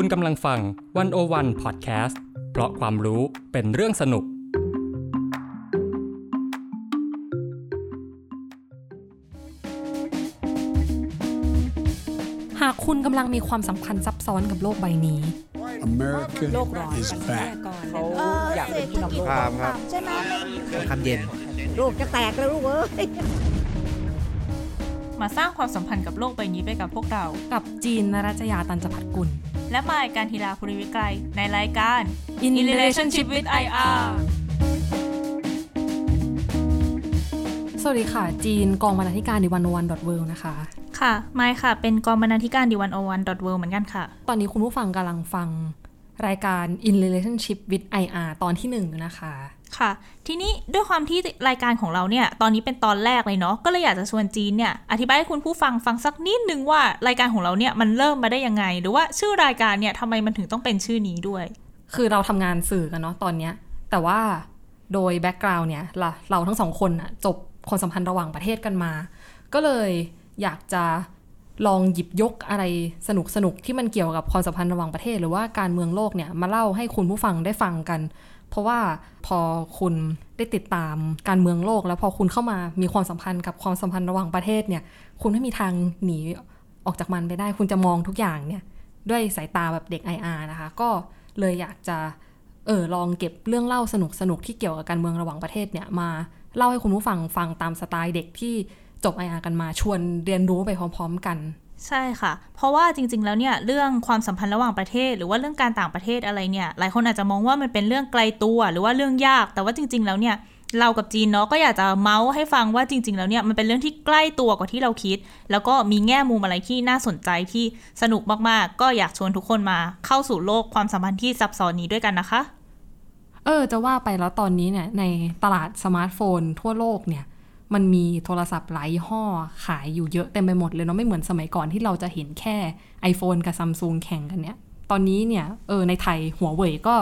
คุณกำลังฟังวันโอวันพอดแคสต์เพราะความรู้เป็นเรื่องสนุก หากคุณกำลังมีความสัมพันธ์ซับซ้อนกับโลกใบนี้ America โลกร้อน is back. เขาอยากเป็นผู้นำโลกครับครับใช่ไหมคำเย็นโลกจะแตกแล้วลูกเอ้ยมาสร้างความสัมพันธ์กับโลกใบนี้ไปกับพวกเรา กับจีนนรัชยาตันจพัฒกุล และมายการทีลาภูริวิไกรในรายการ In In Relationship with IR สวัสดีค่ะ จีนกองบรรณาธิการดิวันวันดอทเวนะคะ ค่ะมายค่ะ เป็นกองบรรณาธิการดีวันโอวันดอทเเหมือนกันค่ะ ตอนนี้คุณผู้ฟังกำลังฟังรายการ In Relationship with IR ตอนที่หนึ่งนะคะ ค่ะ ทีนี้ด้วยความที่รายการของเราเนี่ย ตอนนี้เป็นตอนแรกเลยเนาะก็เลยอยากจะชวนจีนเนี่ยอธิบายให้คุณผู้ฟังฟังสักนิดนึงว่ารายการของเราเนี่ยมันเริ่มมาได้ยังไง หรือว่าชื่อรายการเนี่ยทำไมมันถึงต้องเป็นชื่อนี้ด้วย คือเราทำงานสื่อกันเนาะตอนเนี้ยแต่ว่าโดยแบ็กกราวน์เนี่ยเราเราทั้งสองคนอะจบความสัมพันธ์ระหว่างประเทศกันมา ก็เลยอยากจะลองหยิบยกอะไรสนุกสนุกที่มันเกี่ยวกับความสัมพันธ์ระหว่างประเทศ หรือว่าการเมืองโลกเนี่ยมาเล่าให้คุณผู้ฟังได้ฟังกัน เพราะว่าพอคุณได้ติดตามการเมืองโลก แล้วพอคุณเข้ามามีความสัมพันธ์กับความสัมพันธ์ระหว่างประเทศเนี่ย คุณไม่มีทางหนีออกจากมันไปได้ คุณจะมองทุกอย่างเนี่ย ด้วยสายตาแบบเด็ก IR นะคะ ก็เลยอยากจะเออลองเก็บเรื่องเล่าสนุกสนุกที่เกี่ยวกับการเมืองระหว่างประเทศเนี่ยมาเล่าให้คุณผู้ฟังฟังตามสไตล์เด็กที่จบ IR กันมาชวนเรียนรู้ไปพร้อม ๆ กัน ใช่ค่ะ เพราะว่าจริง ๆ แล้วเนี่ยเรื่องความสัมพันธ์ระหว่างประเทศ หรือว่าเรื่องการต่างประเทศอะไรเนี่ยหลายคนอาจจะมองว่ามันเป็นเรื่องไกลตัว หรือว่าเรื่องยาก แต่ว่าจริง ๆ แล้วเนี่ยเรากับจีนเนาะก็อยากจะเมาส์ให้ฟังว่าจริง ๆ แล้วเนี่ยมันเป็นเรื่องที่ใกล้ตัวกว่าที่เราคิด แล้วก็มีแง่มุมอะไรที่น่าสนใจที่สนุกมากๆ ก็อยากชวนทุกคนมาเข้าสู่โลกความสัมพันธ์ที่ซับซ้อนนี้ด้วยกันนะคะ เออ จะว่าไปแล้วตอนนี้เนี่ยในตลาดสมาร์ทโฟนทั่วโลกเนี่ย มันมีโทรศัพท์หลายยี่ห้อขายอยู่เยอะเต็มไปหมดเลยเนาะไม่เหมือนสมัยก่อนที่เราจะเห็นแค่ iPhone กับซัมซุงแข่งกันเนี่ย ตอนนี้เนี่ยเออในไทยหัวเว่ยก็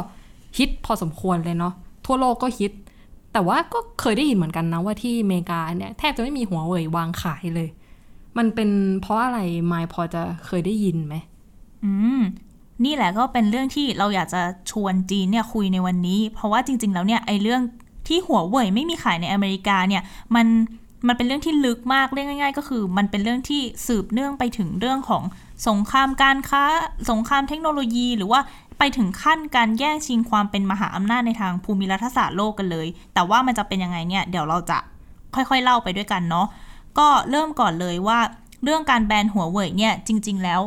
ฮิตพอสมควรเลยเนาะทั่วโลกก็ฮิต แต่ว่าก็เคยได้ยินเหมือนกันนะว่าที่อเมริกาเนี่ยแทบจะไม่มีหัวเว่ยวางขายเลย มันเป็นเพราะอะไรไมายพอจะเคยได้ยินไหมอืมนี่แหละก็เป็นเรื่องที่เราอยากจะชวนจีนเนี่ยคุยในวันนี้ เพราะว่าจริง ๆ แล้วเนี่ยไอ้เรื่อง ที่หัวเว่ยไม่มีขายในอเมริกาเนี่ยมันมันเป็นเรื่องที่ลึกมากเรียกง่าย ๆ ก็คือ มันเป็นเรื่องที่สืบเนื่องไปถึงเรื่องของสงครามการค้า สงครามเทคโนโลยี หรือว่าไปถึงขั้นการแย่งชิงความเป็นมหาอำนาจในทางภูมิรัฐศาสตร์โลกกันเลย แต่ว่ามันจะเป็นยังไงเนี่ยเดี๋ยวเราจะค่อยๆเล่าไปด้วยกันเนาะก็เริ่มก่อนเลยว่าเรื่องการแบนหัวเว่ยเนี่ยจริง ๆ แล้ว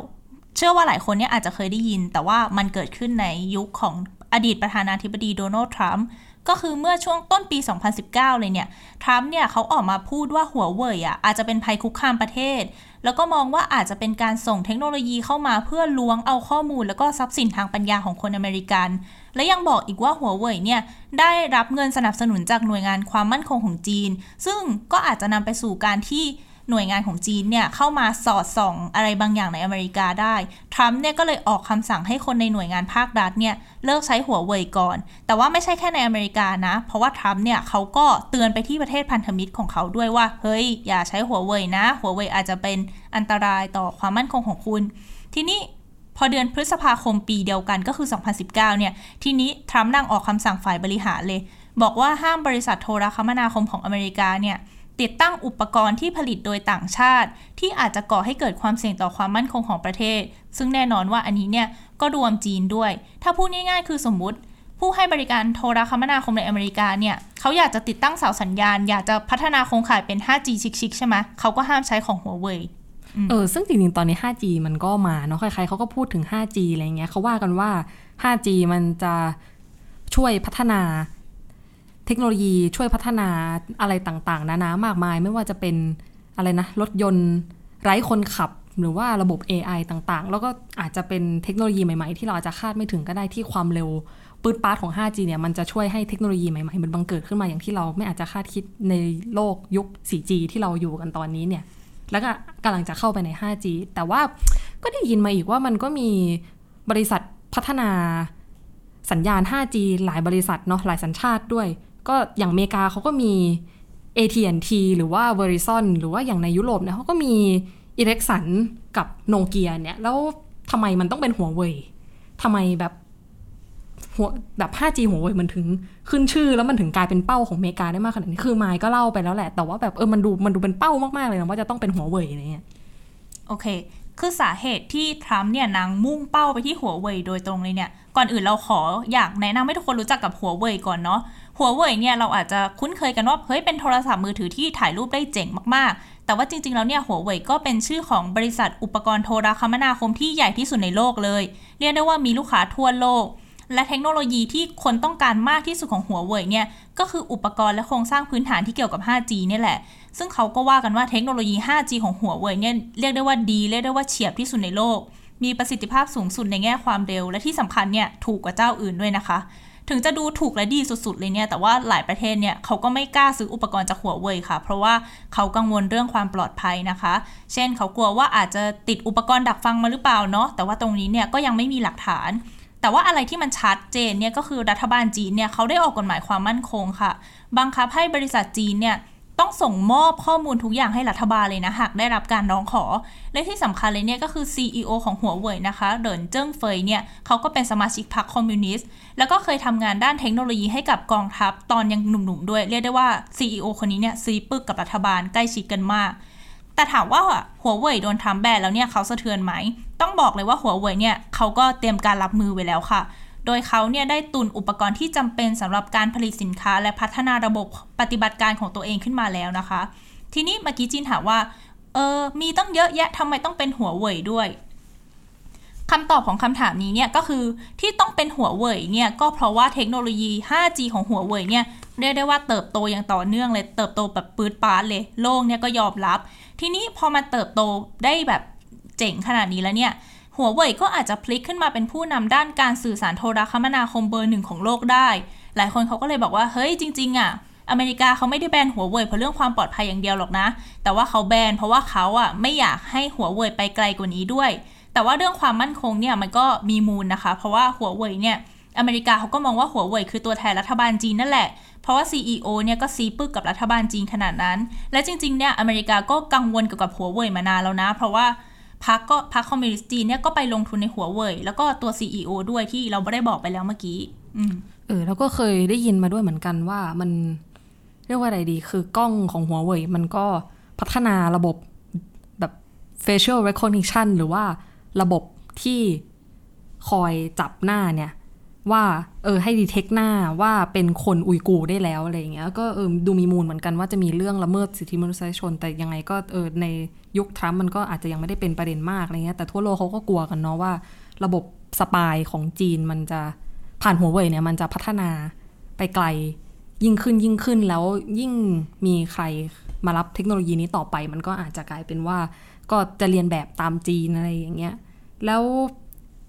เชื่อว่าหลายคนเนี่ยอาจจะเคยได้ยิน แต่ว่ามันเกิดขึ้นในยุคของอดีตประธานาธิบดีโดนัลด์ทรัมป์ ก็คือเมื่อช่วงต้นปี 2019 เลยเนี่ย ทรัมป์เนี่ยเขาออกมาพูดว่าหัวเว่ยอะอาจจะเป็นภัยคุกคามประเทศ แล้วก็มองว่าอาจจะเป็นการส่งเทคโนโลยีเข้ามาเพื่อล้วงเอาข้อมูล แล้วก็ทรัพย์สินทางปัญญาของคนอเมริกัน และยังบอกอีกว่าหัวเว่ยเนี่ยได้รับเงินสนับสนุนจากหน่วยงานความมั่นคงของจีน ซึ่งก็อาจจะนำไปสู่การที่ หน่วยงานของจีนเนี่ยเข้ามาสอดส่องอะไรบางอย่างในอเมริกาได้ทรัมป์เนี่ยก็เลยออกคำสั่งให้คนในหน่วยงานภาครัฐเนี่ยเลิกใช้หัวเว่ยก่อน แต่ว่าไม่ใช่แค่ในอเมริกานะ เพราะว่าทรัมป์เนี่ยเขาก็เตือนไปที่ประเทศพันธมิตรของเขาด้วยว่า เฮ้ย อย่าใช้หัวเว่ยนะ หัวเว่ยอาจจะเป็นอันตรายต่อความมั่นคงของคุณ ทีนี้พอเดือนพฤษภาคมปีเดียวกันก็คือ 2019 เนี่ย ทีนี้ทรัมป์นั่งออกคำสั่งฝ่ายบริหารเลย บอกว่าห้ามบริษัทโทรคมนาคมของอเมริกาเนี่ย ติดตั้งอุปกรณ์ที่ผลิตโดยต่างชาติ ที่อาจจะก่อให้เกิดความเสี่ยงต่อความมั่นคงของประเทศ ซึ่งแน่นอนว่าอันนี้เนี่ยก็รวมจีนด้วย ถ้าพูดง่ายๆ คือสมมติ ผู้ให้บริการโทรคมนาคมในอเมริกาเนี่ยเขาอยากจะติดตั้งเสาสัญญาณ อยากจะพัฒนาโครงข่ายเป็น 5G ชิคๆใช่ไหมเขาก็ห้ามใช้ของหัวเว่ยเออซึ่งจริงๆ ตอนนี้ 5G มันก็มาเนาะใครๆเขาก็พูดถึง 5G อะไรเงี้ยเขาว่ากันว่า 5G มันจะช่วยพัฒนา เทคโนโลยีช่วยพัฒนาอะไรต่างๆ นานามากมาย ไม่ว่าจะเป็นอะไรนะ รถยนต์ไร้คนขับหรือว่าระบบ AI ต่างๆ แล้วก็อาจจะเป็นเทคโนโลยีใหม่ ๆ ที่เราอาจจะคาดไม่ถึงก็ได้ที่ความเร็วปืดปาร์ตของ 5G เนี่ยมันจะช่วยให้เทคโนโลยีใหม่ๆ มันบังเกิดขึ้นมาอย่างที่เราไม่อาจจะคาดคิดในโลกยุค 4G ที่เราอยู่กันตอนนี้เนี่ย แล้วก็กำลังจะเข้าไปใน 5G แต่ว่าก็ได้ยินมาอีกว่ามันก็มีบริษัทพัฒนาสัญญาณ 5G หลายบริษัทเนาะหลายสัญชาติด้วย ก็อย่างอเมริกาเขาก็มี AT&T หรือว่า Verizon หรือว่าอย่างในยุโรปเนี่ยเขาก็มีอิเล็กสันกับโนเกียเนี่ย แล้วทำไมมันต้องเป็นหัวเว่ยทำไมแบบหัวแบบ 5G หัวเว่ยมันถึงขึ้นชื่อแล้วมันถึงกลายเป็นเป้าของอเมริกาได้มากขนาดนี้ คือไมค์ก็เล่าไปแล้วแหละ แต่ว่าแบบเออมันดูมันดูเป็นเป้ามาก ๆ เลยนะว่าจะต้องเป็นหัวเว่ยอะไรเงี้ย โอเค คือสาเหตุที่ทรัมป์เนี่ยนางมุ่งเป้าไปที่หัวเว่ยโดยตรงเลยเนี่ย ก่อนอื่นเราขออยากแนะนำให้ทุกคนรู้จักกับหัวเว่ยก่อนเนาะหัวเว่ยเนี่ยเราอาจจะคุ้นเคยกันว่าเฮ้ยเป็นโทรศัพท์มือถือที่ถ่ายรูปได้เจ๋งมากๆ แต่ว่าจริงๆแล้วเนี่ยหัวเว่ยก็เป็นชื่อของบริษัทอุปกรณ์โทรคมนาคมที่ใหญ่ที่สุดในโลกเลย เรียกได้ว่ามีลูกค้าทั่วโลก และเทคโนโลยีที่คนต้องการมากที่สุดของหัวเว่ยเนี่ยก็คืออุปกรณ์และโครงสร้างพื้นฐานที่เกี่ยวกับ 5G เนี่ยแหละ ซึ่งเขาก็ว่ากันว่าเทคโนโลยี 5G ของหัวเว่ยเนี่ยเรียกได้ว่าดีเรียกได้ว่าเฉียบที่สุดในโลก มีประสิทธิภาพสูงสุดในแง่ความเร็ว และที่สำคัญเนี่ยถูกกว่าเจ้าอื่นด้วยนะคะ ถึงจะดูถูกและดีสุดๆเลยเนี่ยแต่ว่าหลายประเทศเนี่ยเขาก็ไม่กล้าซื้ออุปกรณ์จากหัวเว่ยค่ะ เพราะว่าเขากังวลเรื่องความปลอดภัยนะคะ เช่นเขากลัวว่าอาจจะติดอุปกรณ์ดักฟังมาหรือเปล่าเนาะแต่ว่าตรงนี้เนี่ยก็ยังไม่มีหลักฐาน แต่ว่าอะไรที่มันชัดเจนเนี่ยก็คือรัฐบาลจีนเนี่ยเขาได้ออกกฎหมายความมั่นคงค่ะ บังคับให้บริษัทจีนเนี่ย ต้องส่งมอบข้อมูลทุกอย่างให้รัฐบาลเลยนะ หากได้รับการร้องขอ และที่สำคัญเลยเนี่ยก็คือ CEO ของหัวเว่ยนะคะ เดินเจิ้งเฟยเนี่ยเขาก็เป็นสมาชิกพรรคคอมมิวนิสต์ แล้วก็เคยทำงานด้านเทคโนโลยีให้กับกองทัพตอนยังหนุ่มๆด้วย เรียกได้ว่า CEO คนนี้เนี่ยซีปึกกับรัฐบาลใกล้ชิดกันมาก แต่ถามว่าหัวเว่ยโดนทำแบนแล้วเนี่ยเขาสะเทือนไหม ต้องบอกเลยว่าหัวเว่ยเนี่ยเขาก็เตรียมการรับมือไว้แล้วค่ะ โดยเขาเนี่ยได้ตุนอุปกรณ์ที่จำเป็นสำหรับการผลิตสินค้า และพัฒนาระบบปฏิบัติการของตัวเองขึ้นมาแล้วนะคะ ทีนี้เมื่อกี้จีนถามว่าเออมีต้องเยอะแยะทำไมต้องเป็นหัวเว่ยด้วยคำตอบของคำถามนี้เนี่ยก็คือที่ต้องเป็นหัวเว่ยเนี่ยก็เพราะว่าเทคโนโลยี 5G ของหัวเว่ยเนี่ยเรียกได้ว่าเติบโตอย่างต่อเนื่องเลยเติบโตแบบปืดปาดเลยโลกเนี่ยก็ยอมรับ ทีนี้พอมันเติบโตได้แบบเจ๋งขนาดนี้แล้วเนี่ย หัวเว่ยก็อาจจะพลิกขึ้นมาเป็นผู้นำด้านการสื่อสารโทรคมนาคมเบอร์หนึ่งของโลกได้ หลายคนเขาก็เลยบอกว่าเฮ้ยจริง ๆ อะ อเมริกาเขาไม่ได้แบนหัวเว่ยเพราะเรื่องความปลอดภัยอย่างเดียวหรอกนะ แต่ว่าเขาแบนเพราะว่าเขาอะไม่อยากให้หัวเว่ยไปไกลกว่านี้ด้วย แต่ว่าเรื่องความมั่นคงเนี่ยมันก็มีมูลนะคะ เพราะว่าหัวเว่ยเนี่ยอเมริกาเขาก็มองว่าหัวเว่ยคือตัวแทนรัฐบาลจีนนั่นแหละ เพราะว่า CEO เนี่ยก็ซีปึกกับรัฐบาลจีนขนาดนั้น และจริงๆเนี่ยอเมริกาก็กังวลเกี่ยวกับหัวเว่ยมานานแล้วนะ เพราะว่า พรรคก็พรรคคอมมิวนิสต์จีนเนี่ยก็ไปลงทุนในหัวเว่ยแล้วก็ตัว CEO ด้วยที่เราไม่ได้บอกไปแล้วเมื่อกี้อเออแล้วก็เคยได้ยินมาด้วยเหมือนกันว่ามันเรียกว่าอะไรดี คือกล้องของหัวเว่ยมันก็พัฒนาระบบแบบ facial recognition หรือว่าระบบที่คอยจับหน้าเนี่ย ว่าเออให้ดีเทคหน้าว่าเป็นคนอุยกูได้แล้วอะไรเงี้ยก็เออดูมีมูลเหมือนกันว่าจะมีเรื่องละเมิดสิทธิมนุษยชน แต่ยังไงก็เออในยุคทรัมป์มันก็อาจจะยังไม่ได้เป็นประเด็นมากอะไรเงี้ยแต่ทั่วโลกเขาก็กลัวกันเนาะว่า ระบบสปายของจีนมันจะผ่านหัวเว่ยเนี่ยมันจะพัฒนาไปไกลยิ่งขึ้นยิ่งขึ้นแล้วยิ่งมีใครมารับเทคโนโลยีนี้ต่อไป มันก็อาจจะกลายเป็นว่าก็จะเรียนแบบตามจีนอะไรอย่างเงี้ยแล้ว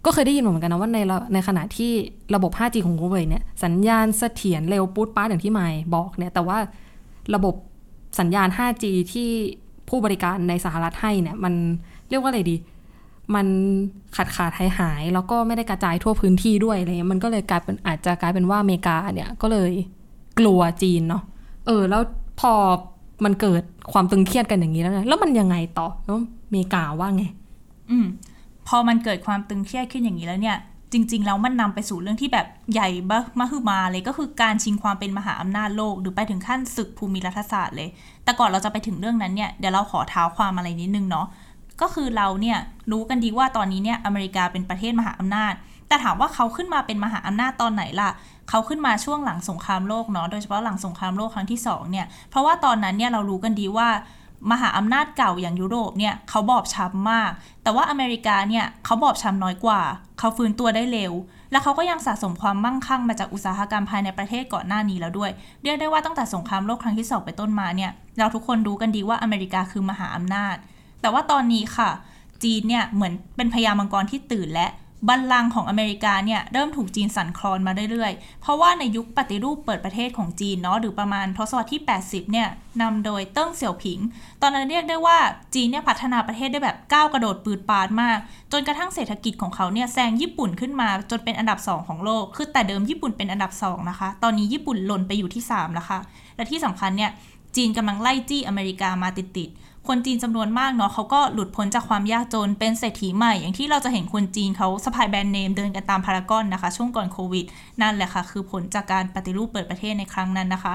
ก็เคยได้ยินเหมือนกันนะว่าในในขณะที่ระบบ 5G ของ Huawei เนี่ยสัญญาณเสถียรเร็วปุ๊ดป้าอย่างที่ไมค์บอกเนี่ยแต่ว่าระบบสัญญาณ 5G ที่ผู้บริการในสหรัฐให้เนี่ยมันเรียกว่าอะไรดี มันขาดขาดหายหาย แล้วก็ไม่ได้กระจายทั่วพื้นที่ด้วยอะไรเงี้ยมันก็เลยกลายเป็นอาจจะกลายเป็นว่าอเมริกาเนี่ยก็เลยกลัวจีนเนาะเออ แล้วพอมันเกิดความตึงเครียดกันอย่างนี้แล้วไงแล้วมันยังไงต่อแล้วอเมริกาว่าไง อืม พอมันเกิดความตึงเครียดขึ้นอย่างนี้แล้วเนี่ย จริง ๆ แล้วมันนำไปสู่เรื่องที่แบบใหญ่บะมหึมาเลยก็คือการชิงความเป็นมหาอำนาจโลก หรือไปถึงขั้นศึกภูมิรัฐศาสตร์เลย แต่ก่อนเราจะไปถึงเรื่องนั้นเนี่ยเดี๋ยวเราขอเท้าความอะไรนิดนึงเนาะก็คือเราเนี่ยรู้กันดีว่าตอนนี้เนี่ยอเมริกาเป็นประเทศมหาอำนาจ แต่ถามว่าเขาขึ้นมาเป็นมหาอำนาจตอนไหนล่ะเขาขึ้นมาช่วงหลังสงครามโลกเนาะโดยเฉพาะหลังสงครามโลกครั้งที่สองเนี่ยเพราะว่าตอนนั้นเนี่ยเรารู้กันดีว่า มหาอำนาจเก่าอย่างยุโรปเนี่ยเขาบอบช้ำมาก แต่ว่าอเมริกาเนี่ยเขาบอบช้ำน้อยกว่า เขาฟื้นตัวได้เร็ว และเขาก็ยังสะสมความมั่งคั่งมาจากอุตสาหกรรมภายในประเทศก่อนหน้านี้แล้วด้วย เรียกได้ว่าตั้งแต่สงครามโลกครั้งที่สองไปต้นมาเนี่ยเราทุกคนรู้กันดีว่าอเมริกาคือมหาอำนาจ แต่ว่าตอนนี้ค่ะ จีนเนี่ยเหมือนเป็นพญามังกรที่ตื่นและ บัลลังก์ของอเมริกาเนี่ยเริ่มถูกจีนสั่นคลอนมาเรื่อยๆ เพราะว่าในยุคปฏิรูปเปิดประเทศของจีนเนาะหรือประมาณทศวรรษที่ 80 เนี่ยนำโดยเติ้งเสี่ยวผิง ตอนนั้นเรียกได้ว่าจีนเนี่ยพัฒนาประเทศได้แบบก้าวกระโดดปืดปาดมาก จนกระทั่งเศรษฐกิจของเขาเนี่ยแซงญี่ปุ่นขึ้นมาจนเป็นอันดับ 2 ของโลก คือแต่เดิมญี่ปุ่นเป็นอันดับ 2 นะคะ ตอนนี้ญี่ปุ่นหล่นไปอยู่ที่3แล้วค่ะและที่สำคัญเนี่ยจีนกำลังไล่จี้อเมริกามาติดๆ คนจีนจำนวนมากเนาะเขาก็หลุดพ้นจากความยากจนเป็นเศรษฐีใหม่ อย่างที่เราจะเห็นคนจีนเขาสะพายแบรนด์เนมเดินกันตามพารากอนนะคะ ช่วงก่อนโควิด นั่นแหละค่ะ คือผลจากการปฏิรูปเปิดประเทศในครั้งนั้นนะคะ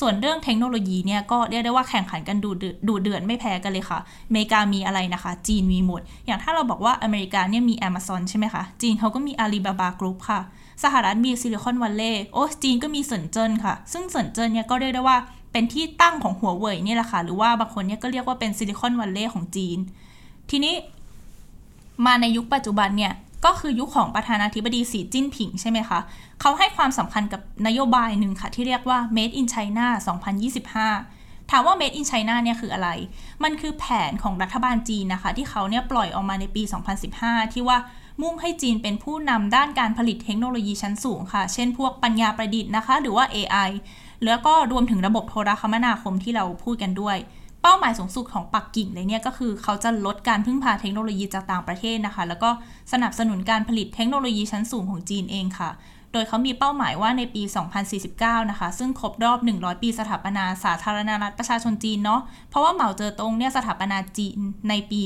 ส่วนเรื่องเทคโนโลยีเนี่ยก็เรียกได้ว่าแข่งขันกันดูดูเดือดไม่แพ้กันเลยค่ะอเมริกามีอะไรนะคะ จีนมีหมด อย่างถ้าเราบอกว่าอเมริกาเนี่ยมี Amazon ใช่ไหมคะจีนเขาก็มี Alibaba Group ค่ะ สหรัฐมีซิลิคอนวัลเลย์โอ้จีนก็มีเซินเจิ้นค่ะ ซึ่งเซินเจิ้นเนี่ยก็เรียกได้ว่า เป็นที่ตั้งของหัวเว่ยนี่แหละค่ะ หรือว่าบางคนเนี่ยก็เรียกว่าเป็นซิลิคอนวัลเลย์ของจีน ทีนี้มาในยุคปัจจุบันเนี่ยก็คือยุคของประธานาธิบดีสีจิ้นผิงใช่ไหมคะ เขาให้ความสำคัญกับนโยบายหนึ่งค่ะ ที่เรียกว่า Made in China 2025 ถามว่า Made in China เนี่ยคืออะไร มันคือแผนของรัฐบาลจีนนะคะ ที่เขาเนี่ยปล่อยออกมาในปี 2015 ที่ว่ามุ่งให้จีนเป็นผู้นำด้านการผลิตเทคโนโลยีชั้นสูงค่ะ เช่นพวกปัญญาประดิษฐ์นะคะ หรือว่า AI แล้วก็รวมถึงระบบโทรคมนาคมที่เราพูดกันด้วย เป้าหมายสูงสุดของปักกิ่งเลยเนี่ยก็คือเขาจะลดการพึ่งพาเทคโนโลยีจากต่างประเทศนะคะ แล้วก็สนับสนุนการผลิตเทคโนโลยีชั้นสูงของจีนเองค่ะ โดยเขามีเป้าหมายว่าในปี 2049 นะคะ ซึ่งครบรอบ 100 ปีสถาปนาสาธารณรัฐประชาชนจีนเนาะ เพราะว่าเหมาเจ๋อตงเนี่ยสถาปนาจีนในปี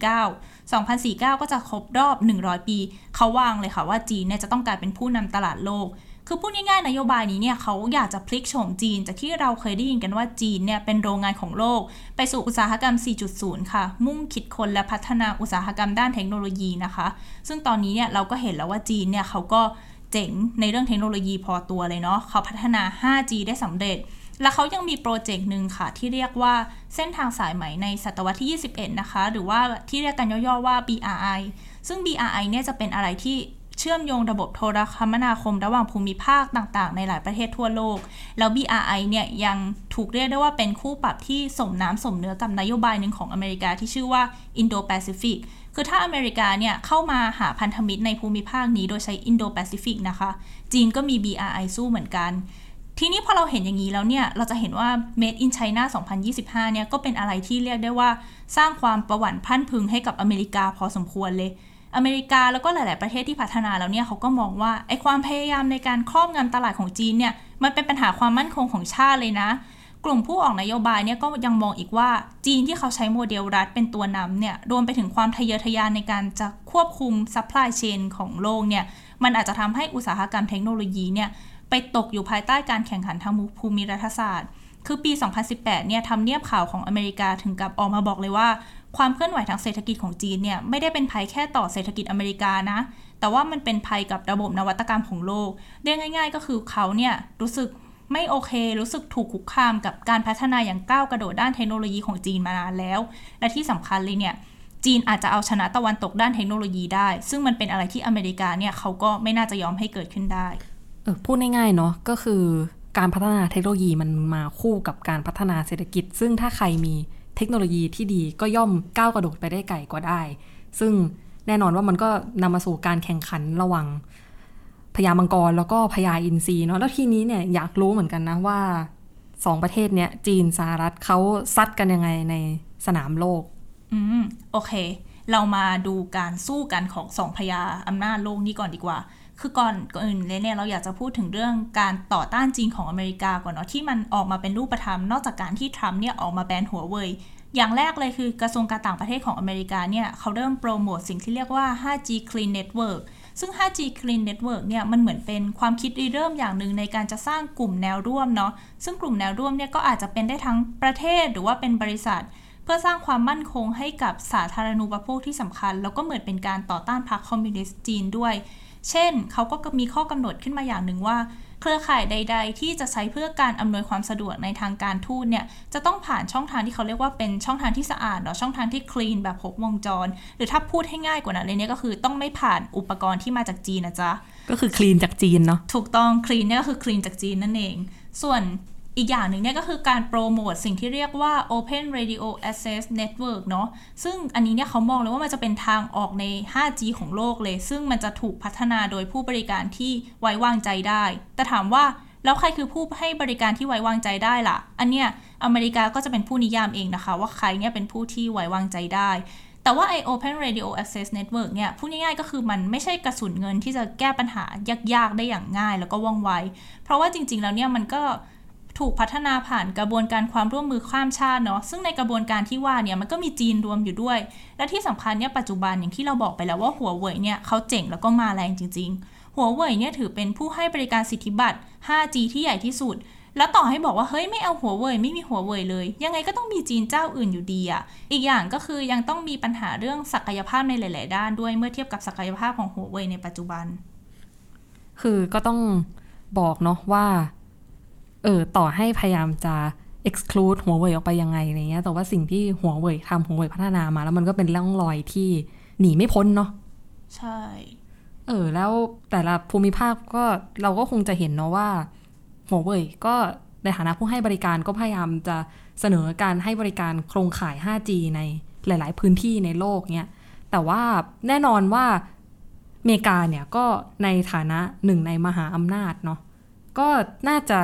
1949 2049 ก็จะครบรอบ 100 ปี เขาวางเลยค่ะว่าจีนเนี่ยจะต้องกลายเป็นผู้นำตลาดโลก คือพูดง่ายๆนโยบายนี้เนี่ยเขาอยากจะพลิกโฉมจีน จากที่เราเคยได้ยินกันว่าจีนเนี่ยเป็นโรงงานของโลก ไปสู่อุตสาหกรรม 4.0 ค่ะ มุ่งคิดคนและพัฒนาอุตสาหกรรมด้านเทคโนโลยีนะคะ ซึ่งตอนนี้เนี่ยเราก็เห็นแล้วว่าจีนเนี่ยเขาก็เจ๋งในเรื่องเทคโนโลยีพอตัวเลยเนาะเขาพัฒนา 5G ได้สำเร็จ และเขายังมีโปรเจกต์หนึ่งค่ะ ที่เรียกว่าเส้นทางสายไหมในศตวรรษที่ 21 นะคะ หรือว่าที่เรียกกันย่อๆว่า BRI ซึ่ง BRI เนี่ยจะเป็นอะไรที่ เชื่อมโยงระบบโทรคมนาคมระหว่างภูมิภาคต่างๆ ในหลายประเทศทั่วโลก แล้ว BRI เนี่ยยังถูกเรียกได้ว่าเป็นคู่ปรับที่สมน้ำสมเนื้อกับนโยบายหนึ่งของอเมริกาที่ชื่อว่า Indo-Pacific คือถ้าอเมริกาเนี่ยเข้ามาหาพันธมิตรในภูมิภาคนี้โดยใช้ Indo-Pacific นะคะ จีนก็มี BRI สู้เหมือนกันทีนี้พอเราเห็นอย่างนี้แล้วเนี่ย เราจะเห็นว่า Made in China 2025 เนี่ย ก็เป็นอะไรที่เรียกได้ว่า สร้างความประหวั่นพันพึงให้กับอเมริกาพอสมควรเลย อเมริกาแล้วก็หลาย ๆ ประเทศที่พัฒนาแล้วเนี่ยเขาก็มองว่าไอ้ความพยายามในการครอบงำตลาดของจีนเนี่ยมันเป็นปัญหาความมั่นคงของชาติเลยนะ กลุ่มผู้ออกนโยบายเนี่ยก็ยังมองอีกว่าจีนที่เขาใช้โมเดลรัฐเป็นตัวนำเนี่ยรวมไปถึงความทะเยอทะยานในการจะควบคุมซัพพลายเชนของโลกเนี่ยมันอาจจะทำให้อุตสาหกรรมเทคโนโลยีเนี่ยไปตกอยู่ภายใต้การแข่งขันทางภูมิรัฐศาสตร์ คือปี 2018 เนี่ยทำเนียบขาวของอเมริกาถึงกับออกมาบอกเลยว่า ความเคลื่อนไหวทางเศรษฐกิจของจีนเนี่ยไม่ได้เป็นภัยแค่ต่อเศรษฐกิจอเมริกานะ แต่ว่ามันเป็นภัยกับระบบนวัตกรรมของโลก เรียกง่าย ๆ ก็คือเขาเนี่ยรู้สึกไม่โอเค รู้สึกถูกคุกคามกับการพัฒนาอย่างก้าวกระโดดด้านเทคโนโลยีของจีนมานานแล้ว และที่สำคัญเลยเนี่ยจีนอาจจะเอาชนะตะวันตกด้านเทคโนโลยีได้ ซึ่งมันเป็นอะไรที่อเมริกาเนี่ยเขาก็ไม่น่าจะยอมให้เกิดขึ้นได้เออพูดง่ายๆเนาะก็คือการพัฒนาเทคโนโลยีมันมาคู่กับการพัฒนาเศรษฐกิจ ซึ่งถ้าใครมี เทคโนโลยีที่ดีก็ย่อมก้าวกระโดดไปได้ไกลกว่าได้ ซึ่งแน่นอนว่ามันก็นำมาสู่การแข่งขันระหว่างพญามังกรแล้วก็พญาอินทรีเนาะแล้วทีนี้เนี่ยอยากรู้เหมือนกันนะว่าสองประเทศเนี้ยจีนสหรัฐเขาซัดกันยังไงในสนามโลก อืม โอเค เรามาดูการสู้กันของสองพญาอำนาจโลกนี้ก่อนดีกว่า คือก่อนก่อนอื่นเลยเนี่ยเราอยากจะพูดถึงเรื่องการต่อต้านจีนของอเมริกาก่อนเนาะที่มันออกมาเป็นรูปธรรม นอกจากการที่ทรัมป์เนี่ยออกมาแบนหัวเว่ยอย่างแรกเลยคือกระทรวงการต่างประเทศของอเมริกาเนี่ยเขาเริ่มโปรโมทสิ่งที่เรียกว่า 5G Clean Network ซึ่ง 5G Clean Network เนี่ยมันเหมือนเป็นความคิดริเริ่มอย่างหนึ่งในการจะสร้างกลุ่มแนวร่วมเนาะซึ่งกลุ่มแนวร่วมเนี่ยก็อาจจะเป็นได้ทั้งประเทศหรือว่าเป็นบริษัท เพื่อสร้างความมั่นคงให้กับสาธารณูปโภคที่สำคัญ แล้วก็เหมือนเป็นการต่อต้านพรรคคอมมิวนิสต์จีนด้วย เช่น เขาก็มีข้อกำหนดขึ้นมาอย่างหนึ่งว่า เครือข่ายใด ๆ ที่จะใช้เพื่อการอำนวยความสะดวกในทางการทูตเนี่ยจะต้องผ่านช่องทางที่เขาเรียกว่าเป็นช่องทางที่สะอาดเนาะช่องทางที่คลีนแบบครบวงจร หรือถ้าพูดให้ง่ายกว่านั้นเลยเนี่ยก็คือต้องไม่ผ่านอุปกรณ์ที่มาจากจีนนะจ๊ะก็คือคลีนจากจีนเนาะถูกต้องคลีนเนี่ยก็คือคลีนจากจีนนั่นเอง ส่วน อีกอย่างหนึ่งเนี่ยก็คือการโปรโมทสิ่งที่เรียกว่า Open Radio Access Network เนาะซึ่งอันนี้เนี่ยเขามองเลยว่ามันจะเป็นทางออกใน 5G ของโลกเลย ซึ่งมันจะถูกพัฒนาโดยผู้บริการที่ไว้วางใจได้ แต่ถามว่าแล้วใครคือผู้ให้บริการที่ไว้วางใจได้ล่ะ อันเนี้ยอเมริกาก็จะเป็นผู้นิยามเองนะคะ ว่าใครเนี่ยเป็นผู้ที่ไว้วางใจได้ แต่ว่าไอ Open Radio Access Network เนี่ยพูดง่ายๆก็คือมันไม่ใช่กระสุนเงินที่จะแก้ปัญหายากๆ ได้อย่างง่ายแล้วก็ว่องไว เพราะว่าจริงๆแล้วเนี่ยมันก็ ถูกพัฒนาผ่านกระบวนการความร่วมมือข้ามชาติเนาะซึ่งในกระบวนการที่ว่าเนี่ยมันก็มีจีนรวมอยู่ด้วย และที่สำคัญเนี่ยปัจจุบันอย่างที่เราบอกไปแล้วว่าหัวเว่ยเนี่ยเขาเจ๋งแล้วก็มาแรงจริง ๆ หัวเว่ยเนี่ยถือเป็นผู้ให้บริการสิทธิบัตร 5G ที่ใหญ่ที่สุด แล้วต่อให้บอกว่าเฮ้ยไม่เอาหัวเว่ยไม่มีหัวเว่ยเลย ยังไงก็ต้องมีจีนเจ้าอื่นอยู่ดีอะ่ะอีกอย่างก็คือยังต้องมีปัญหาเรื่องศักยภาพในหลาย ๆ ด้านด้วยเมื่อเทียบกับศักยภาพของหัวเว่ยในปัจจุบัน คือก็ต้องบอกเนาะว่า เออต่อให้พยายามจะ exclude หัวเว่ยออกไปยังไงอะไรเงี้ย แต่ว่าสิ่งที่หัวเว่ยทำหัวเว่ยพัฒนามา แล้วมันก็เป็นร่องรอยที่หนีไม่พ้นเนาะใช่ เออ แล้วแต่ละภูมิภาคก็เราก็คงจะเห็นเนาะว่าหัวเว่ยก็ในฐานะผู้ให้บริการก็พยายามจะเสนอการให้บริการโครงข่าย 5G ในหลาย ๆ พื้นที่ในโลกเนี่ยแต่ว่าแน่นอนว่าอเมริกาเนี่ยก็ในฐานะหนึ่งในมหาอำนาจเนาะก็น่าจะ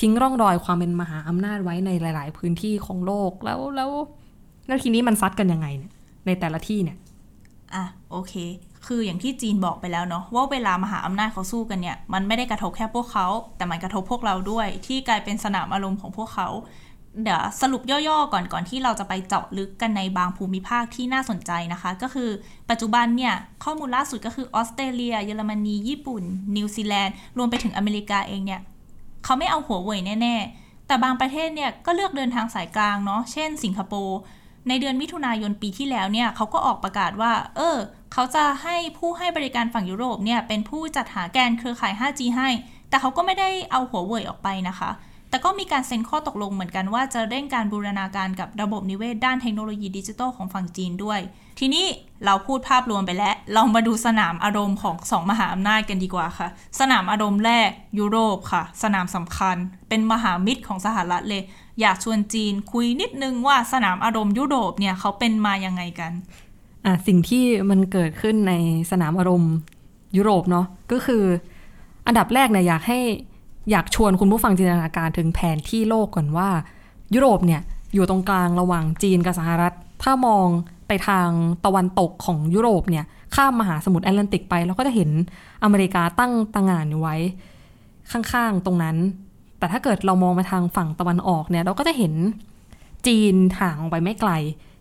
ทิ้งร่องรอยความเป็นมหาอำนาจไว้ในหลาย ๆ พื้นที่ของโลกแล้วแล้วแล้วทีนี้มันซัดกันยังไงเนี่ยในแต่ละที่เนี่ยอะโอเค คืออย่างที่จีนบอกไปแล้วเนาะว่าเวลามหาอำนาจเขาสู้กันเนี่ย มันไม่ได้กระทบแค่พวกเขา แต่มันกระทบพวกเราด้วย ที่กลายเป็นสนามอารมณ์ของพวกเขาเดี๋ยวสรุปย่อๆก่อนก่อนที่เราจะไปเจาะลึกกันในบางภูมิภาคที่น่าสนใจนะคะ ก็คือปัจจุบันเนี่ย ข้อมูลล่าสุดก็คือออสเตรเลีย เยอรมนี ญี่ปุ่น นิวซีแลนด์ รวมไปถึงอเมริกาเองเนี่ย เขาไม่เอาหัวเว่ยแน่ ๆ แต่บางประเทศเนี่ยก็เลือกเดินทางสายกลางเนาะ เช่น สิงคโปร์ในเดือนมิถุนายนปีที่แล้วเนี่ยเขาก็ออกประกาศว่า เออ เขาจะให้ผู้ให้บริการฝั่งยุโรปเนี่ยเป็นผู้จัดหาแกนเครือข่าย 5G ให้ แต่เขาก็ไม่ได้เอาหัวเว่ยออกไปนะคะ ก็มีการเซ็นข้อตกลงเหมือนกันว่าจะเร่งการบูรณาการกับระบบนิเวศด้านเทคโนโลยีดิจิทัลของฝั่งจีนด้วย ทีนี้เราพูดภาพรวมไปแล้ว เรามาดูสนามอารมณ์ของสองมหาอำนาจกันดีกว่าค่ะ สนามอารมณ์แรกยุโรปค่ะ สนามสำคัญ เป็นมหามิตรของสหรัฐเลย อยากชวนจีนคุยนิดนึงว่าสนามอารมณ์ยุโรปเนี่ยเขาเป็นมายังไงกันอะสิ่งที่มันเกิดขึ้นในสนามอารมณ์ยุโรปเนาะก็คืออันดับแรกเนี่ยอยากให้ อยากชวนคุณผู้ฟังจินตนาการถึงแผนที่โลกก่อนว่า ยุโรปเนี่ยอยู่ตรงกลางระหว่างจีนกับสหรัฐ ถ้ามองไปทางตะวันตกของยุโรปเนี่ยข้ามมหาสมุทรแอตแลนติกไปเราก็จะเห็นอเมริกาตั้งตางานอยู่ไว้ ข้างๆตรงนั้น แต่ถ้าเกิดเรามองไปทางฝั่งตะวันออกเนี่ยเราก็จะเห็นจีนห่างออกไปไม่ไกล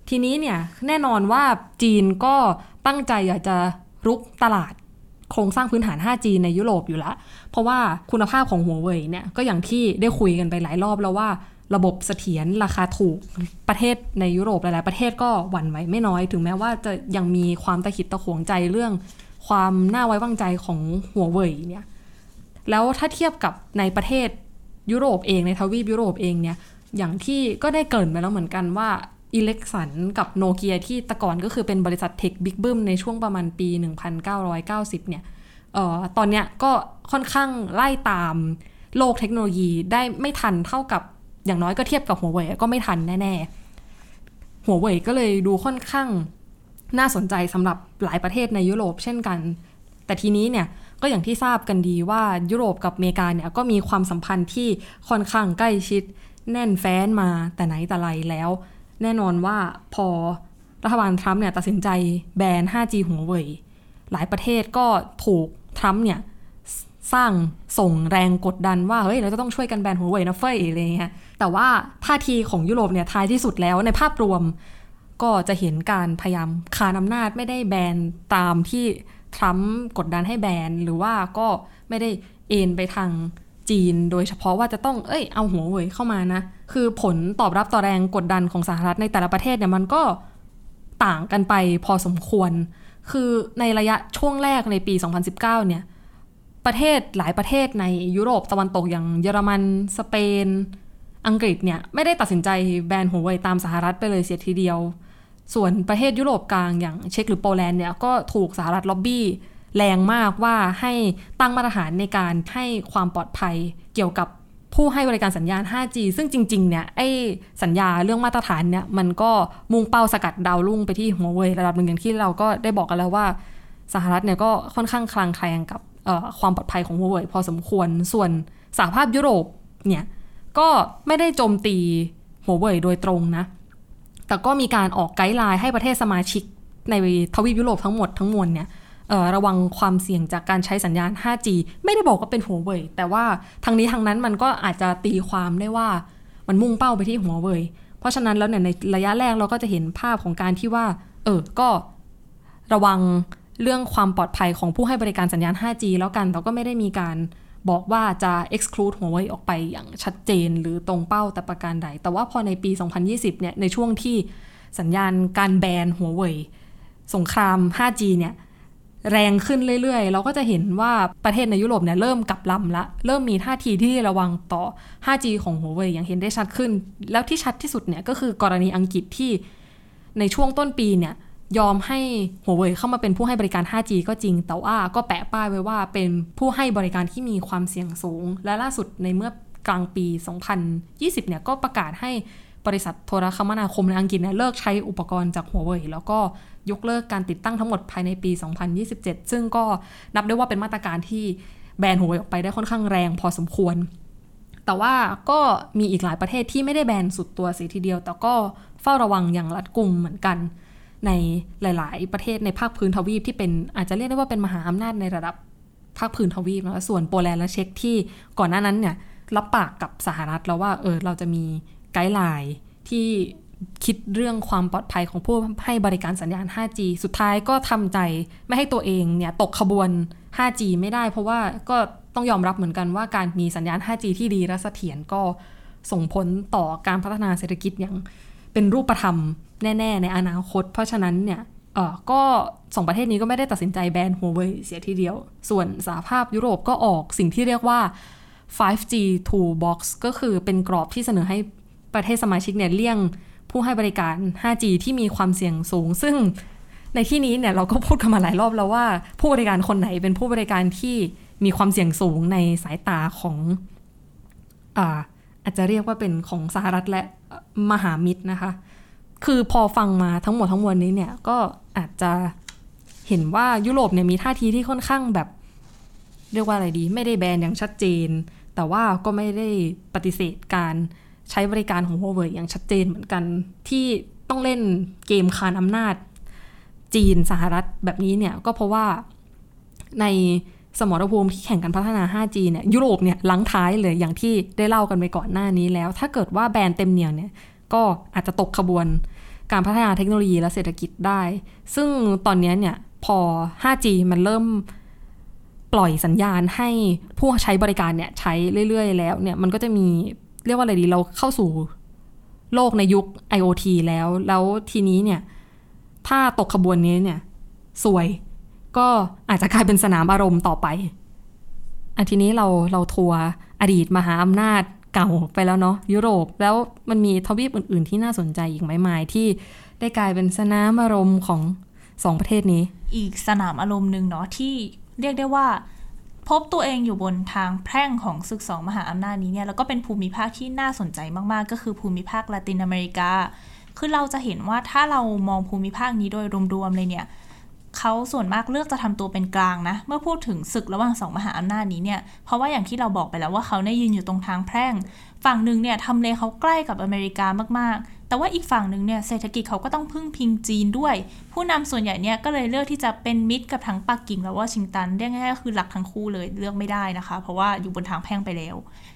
ทีนี้เนี่ยแน่นอนว่าจีนก็ตั้งใจอยากจะรุกตลาด โครงสร้างพื้นฐาน 5G ในยุโรปอยู่แล้วเพราะว่าคุณภาพของหัวเว่ยเนี่ยก็อย่างที่ได้คุยกันไปหลายรอบแล้วว่าระบบเสถียรราคาถูกประเทศในยุโรปหลาย ๆ ประเทศก็หวั่นไหวไม่น้อย ถึงแม้ว่าจะยังมีความตะขิดตะขวงใจเรื่อง ความน่าไว้วางใจของหัวเว่ยเนี่ย แล้วถ้าเทียบกับในประเทศยุโรปเองในทวีปยุโรปเองเนี่ย อย่างที่ก็ได้เกินไปแล้วเหมือนกันว่า อิเล็กสันกับโนเกียที่ต่ก่อนก็คือเป็นบริษัทเทคบิ๊กบึ้มในช่วงประมาณปี 1990 เนี่ยเอ่อตอนเนี้ยก็ค่อนข้างไล่ตามโลกเทคโนโลยีได้ไม่ทันเท่ากับอย่างน้อยก็เทียบกับหัวเว่ยก็ไม่ทันแน่ๆหัวเว่ยก็เลยดูค่อนข้างน่าสนใจสำหรับหลายประเทศในยุโรปเช่นกัน แต่ทีนี้เนี่ยก็อย่างที่ทราบกันดีว่ายุโรปกับอเมริกาเนี่ยก็มีความสัมพันธ์ที่ค่อนข้างใกล้ชิดแน่นแฟ้นมาแต่ไหนแต่ไรแล้ว แน่นอนว่าพอรัฐบาลทรัมป์เนี่ยตัดสินใจแบน 5G หัวเว่ยหลายประเทศก็ถูกทรัมป์เนี่ยสร้างส่งแรงกดดันว่า เฮ้ย เราจะต้องช่วยกันแบนหัวเว่ยนะเฟ้ยอะไรเงี้ยแต่ว่าท่าทีของยุโรปเนี่ยท้ายที่สุดแล้วในภาพรวมก็จะเห็นการพยายามคานอำนาจไม่ได้แบนตามที่ทรัมป์กดดันให้แบน หรือว่าก็ไม่ได้เอ็นไปทาง จีน โดยเฉพาะว่าจะต้องเอ้ยเอาหัวเว่ยเข้ามานะ คือผลตอบรับต่อแรงกดดันของสหรัฐในแต่ละประเทศเนี่ยมันก็ต่างกันไปพอสมควร คือในระยะช่วงแรกในปี 2019 เนี่ย ประเทศหลายประเทศในยุโรปตะวันตกอย่างเยอรมัน สเปน อังกฤษเนี่ย ไม่ได้ตัดสินใจแบนหัวเว่ยตามสหรัฐไปเลยเสียทีเดียว ส่วนประเทศยุโรปกลางอย่างเช็กหรือโปแลนด์เนี่ยก็ถูกสหรัฐล็อบบี้ แรงมากว่าให้ตั้งมาตรฐานในการให้ความปลอดภัยเกี่ยวกับผู้ให้บริการสัญญาณ 5G ซึ่งจริงๆ เนี่ยไอ้สัญญาเรื่องมาตรฐานเนี่ยมันก็มุ่งเป้าสกัดดาวรุ่งไปที่หัวเว่ยระดับหนึ่งอย่างที่เราก็ได้บอกกันแล้วว่าสหรัฐเนี่ยก็ค่อนข้างคลางแคลงกับความปลอดภัยของหัวเว่ยพอสมควร ส่วนสหภาพยุโรปเนี่ยก็ไม่ได้โจมตีหัวเว่ยโดยตรงนะ แต่ก็มีการออกไกด์ไลน์ให้ประเทศสมาชิกในทวีปยุโรปทั้งหมดทั้งมวลเนี่ย ระวังความเสี่ยงจากการใช้สัญญาณ 5G ไม่ได้บอกว่าเป็นหัวเว่ยแต่ว่าทางนี้ทางนั้นมันก็อาจจะตีความได้ว่ามันมุ่งเป้าไปที่หัวเว่ยเพราะฉะนั้นแล้วเนี่ยในระยะแรกเราก็จะเห็นภาพของการที่ว่า เออ ก็ระวังเรื่องความปลอดภัยของผู้ให้บริการสัญญาณ 5G แล้วกันแต่ก็ไม่ได้มีการบอกว่าจะ exclude หัวเว่ยออกไปอย่างชัดเจนหรือตรงเป้าแต่ประการใด แต่ว่าพอในปี 2020 เนี่ย ในช่วงที่สัญญาณการแบนหัวเว่ยสงคราม 5G เนี่ย แรงขึ้นเรื่อยๆ เราก็จะเห็นว่าประเทศในยุโรปเนี่ยเริ่มกลับลำละ เริ่มมีท่าทีที่ระวังต่อ 5G ของหัวเว่ยอย่างเห็นได้ชัดขึ้น แล้วที่ชัดที่สุดเนี่ยก็คือกรณีอังกฤษที่ในช่วงต้นปีเนี่ยยอมให้หัวเว่ยเข้ามาเป็นผู้ให้บริการ 5G ก็จริง แต่ว่าก็แปะป้ายไว้ว่าเป็นผู้ให้บริการที่มีความเสี่ยงสูง และล่าสุดในเมื่อกลางปี 2020 เนี่ยก็ประกาศให้บริษัทโทรคมนาคมในอังกฤษเนี่ยเลิกใช้อุปกรณ์จากหัวเว่ยแล้วก็ ยกเลิกการติดตั้งทั้งหมดภายในปี 2027 ซึ่งก็นับได้ว่าเป็นมาตรการที่แบนหัวเว่ยออกไปได้ค่อนข้างแรงพอสมควร แต่ว่าก็มีอีกหลายประเทศที่ไม่ได้แบนสุดตัวเสียทีเดียว แต่ก็เฝ้าระวังอย่างรัดกุมเหมือนกันในหลาย ๆ ประเทศในภาคพื้นทวีปที่เป็นอาจจะเรียกได้ว่าเป็นมหาอำนาจในระดับภาคพื้นทวีปนะส่วนโปแลนด์และเช็กที่ก่อนหน้านั้นเนี่ยรับปากกับสหรัฐแล้วว่าเออเราจะมีไกด์ไลน์ที่ คิดเรื่องความปลอดภัยของผู้ให้บริการสัญญาณ 5G สุดท้ายก็ทำใจไม่ให้ตัวเองเนี่ยตกขบวน 5G ไม่ได้ เพราะว่าก็ต้องยอมรับเหมือนกันว่าการมีสัญญาณ 5G ที่ดีและเสถียรก็ส่งผลต่อการพัฒนาเศรษฐกิจอย่างเป็นรูปธรรมแน่ ๆ ในอนาคต เพราะฉะนั้นเนี่ยเออก็สองประเทศนี้ก็ไม่ได้ตัดสินใจแบนหัวเว่ยเสียทีเดียว ส่วนสหภาพยุโรปก็ออกสิ่งที่เรียกว่า 5G Toolbox ก็คือเป็นกรอบที่เสนอให้ประเทศสมาชิกเนี่ยเลี่ยง ผู้ให้บริการ 5G ที่มีความเสี่ยงสูง ซึ่งในที่นี้เนี่ยเราก็พูดกันมาหลายรอบแล้วว่า ผู้บริการคนไหนเป็นผู้บริการที่มีความเสี่ยงสูงในสายตาของอาอาจจะเรียกว่าเป็นของสหรัฐและมหามิตรนะคะ คือพอฟังมาทั้งหมดทั้งมวลนี้เนี่ยก็อาจจะเห็นว่ายุโรปเนี่ยมีท่าทีที่ค่อนข้างแบบ เรียกว่าอะไรดี ไม่ได้แบนอย่างชัดเจน แต่ว่าก็ไม่ได้ปฏิเสธการ ใช้บริการของ Huawei อย่างชัดเจนเหมือนกัน ที่ต้องเล่นเกมคานอำนาจ จีนสหรัฐแบบนี้เนี่ย ก็เพราะว่าในสมรภูมิที่แข่งกันพัฒนา 5G เนี่ยยุโรปเนี่ยลังท้ายเลยอย่างที่ได้เล่ากันไปก่อนหน้านี้แล้ว ถ้าเกิดว่าแบรนด์เต็มเหนียวเนี่ย ก็อาจจะตกขบวนการพัฒนาเทคโนโลยีและเศรษฐกิจได้ ซึ่งตอนนี้เนี่ยพอ 5G มันเริ่มปล่อยสัญญาณให้ผู้ใช้บริการเนี่ยใช้เรื่อย ๆ แล้วเนี่ยมันก็จะมี เรียกว่าอะไรดีเราเข้าสู่โลกในยุค IoT แล้ว แล้วทีนี้เนี่ย ถ้าตกขบวนนี้เนี่ย สวย ก็อาจจะกลายเป็นสนามอารมณ์ต่อไปอันทีนี้เราเราทัวร์อดีตมหาอำนาจเก่าไปแล้วเนาะยุโรป แล้วมันมีทวีปอื่น ๆ ที่น่าสนใจอีกไหมมายที่ได้กลายเป็นสนามอารมณ์ของสองประเทศนี้ อีกสนามอารมณ์หนึ่งเนาะที่เรียกได้ว่า พบตัวเองอยู่บนทางแพร่งของศึกสองมหาอำนาจนี้เนี่ยแล้วก็เป็นภูมิภาคที่น่าสนใจมากๆ ก็คือภูมิภาคละตินอเมริกา คือเราจะเห็นว่าถ้าเรามองภูมิภาคนี้โดยรวมๆเลยเนี่ย เขาส่วนมากเลือกจะทำตัวเป็นกลางนะ เมื่อพูดถึงศึกระหว่างสองมหาอำนาจนี้เนี่ย เพราะว่าอย่างที่เราบอกไปแล้วว่าเขาเนี่ยยืนอยู่ตรงทางแพร่ง ฝั่งหนึ่งเนี่ยทำเลเขาใกล้กับอเมริกามากๆ แต่ว่าอีกฝั่งหนึ่งเนี่ยเศรษฐกิจเขาก็ต้องพึ่งพิงจีนด้วย ผู้นำส่วนใหญ่เนี่ยก็เลยเลือกที่จะเป็นมิตรกับทั้งปักกิ่งและวอชิงตันเรียกง่ายๆก็คือหลักทั้งคู่เลยเลือกไม่ได้นะคะ เพราะว่าอยู่บนทางแพร่งไปแล้ว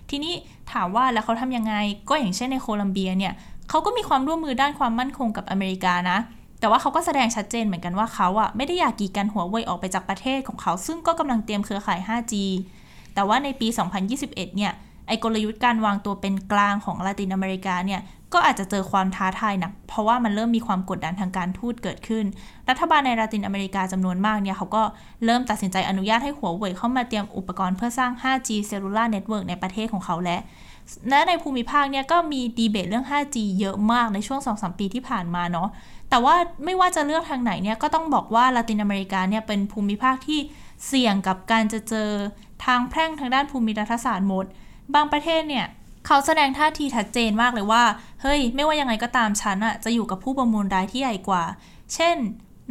ทีนี้ถามว่าแล้วเขาทำยังไงก็อย่างเช่นในโคลัมเบียเนี่ยเขาก็มีความร่วมมือด้านความมั่นคงกับอเมริกานะ แต่ว่าเขาก็แสดงชัดเจนเหมือนกันว่าเขาอะไม่ได้อยากกีดกันหัวเว่ยออกไปจากประเทศของเขา ซึ่งก็กำลังเตรียมเครือข่าย 5G แต่ว่าในปี 2021 เนี่ยไอกลยุทธ์การวางตัวเป็นกลางของลาตินอเมริกาเนี่ยก็อาจจะเจอความท้าทายหนักเพราะว่ามันเริ่มมีความกดดันทางการทูตเกิดขึ้น รัฐบาลในลาตินอเมริกาจำนวนมากเนี่ยเขาก็เริ่มตัดสินใจอนุญาตให้หัวเว่ยเข้ามาเตรียมอุปกรณ์เพื่อสร้าง 5G Cellular Network ในประเทศของเขาและและในภูมิภาคเนี่ยก็มีดีเบตเรื่อง 5G เยอะมากในช่วง 2-3 ปีที่ผ่านมาเนาะ แต่ว่าไม่ว่าจะเลือกทางไหนเนี่ยก็ต้องบอกว่าลาตินอเมริกาเนี่ยเป็นภูมิภาคที่เสี่ยงกับการจะเจอทางแพร่งทางด้านภูมิรัฐศาสตร์หมด บางประเทศเนี่ยเขาแสดงท่าทีชัดเจนมากเลยว่า เฮ้ย ไม่ว่ายังไงก็ตามฉันอะจะอยู่กับผู้ประมูลรายที่ใหญ่กว่า เช่น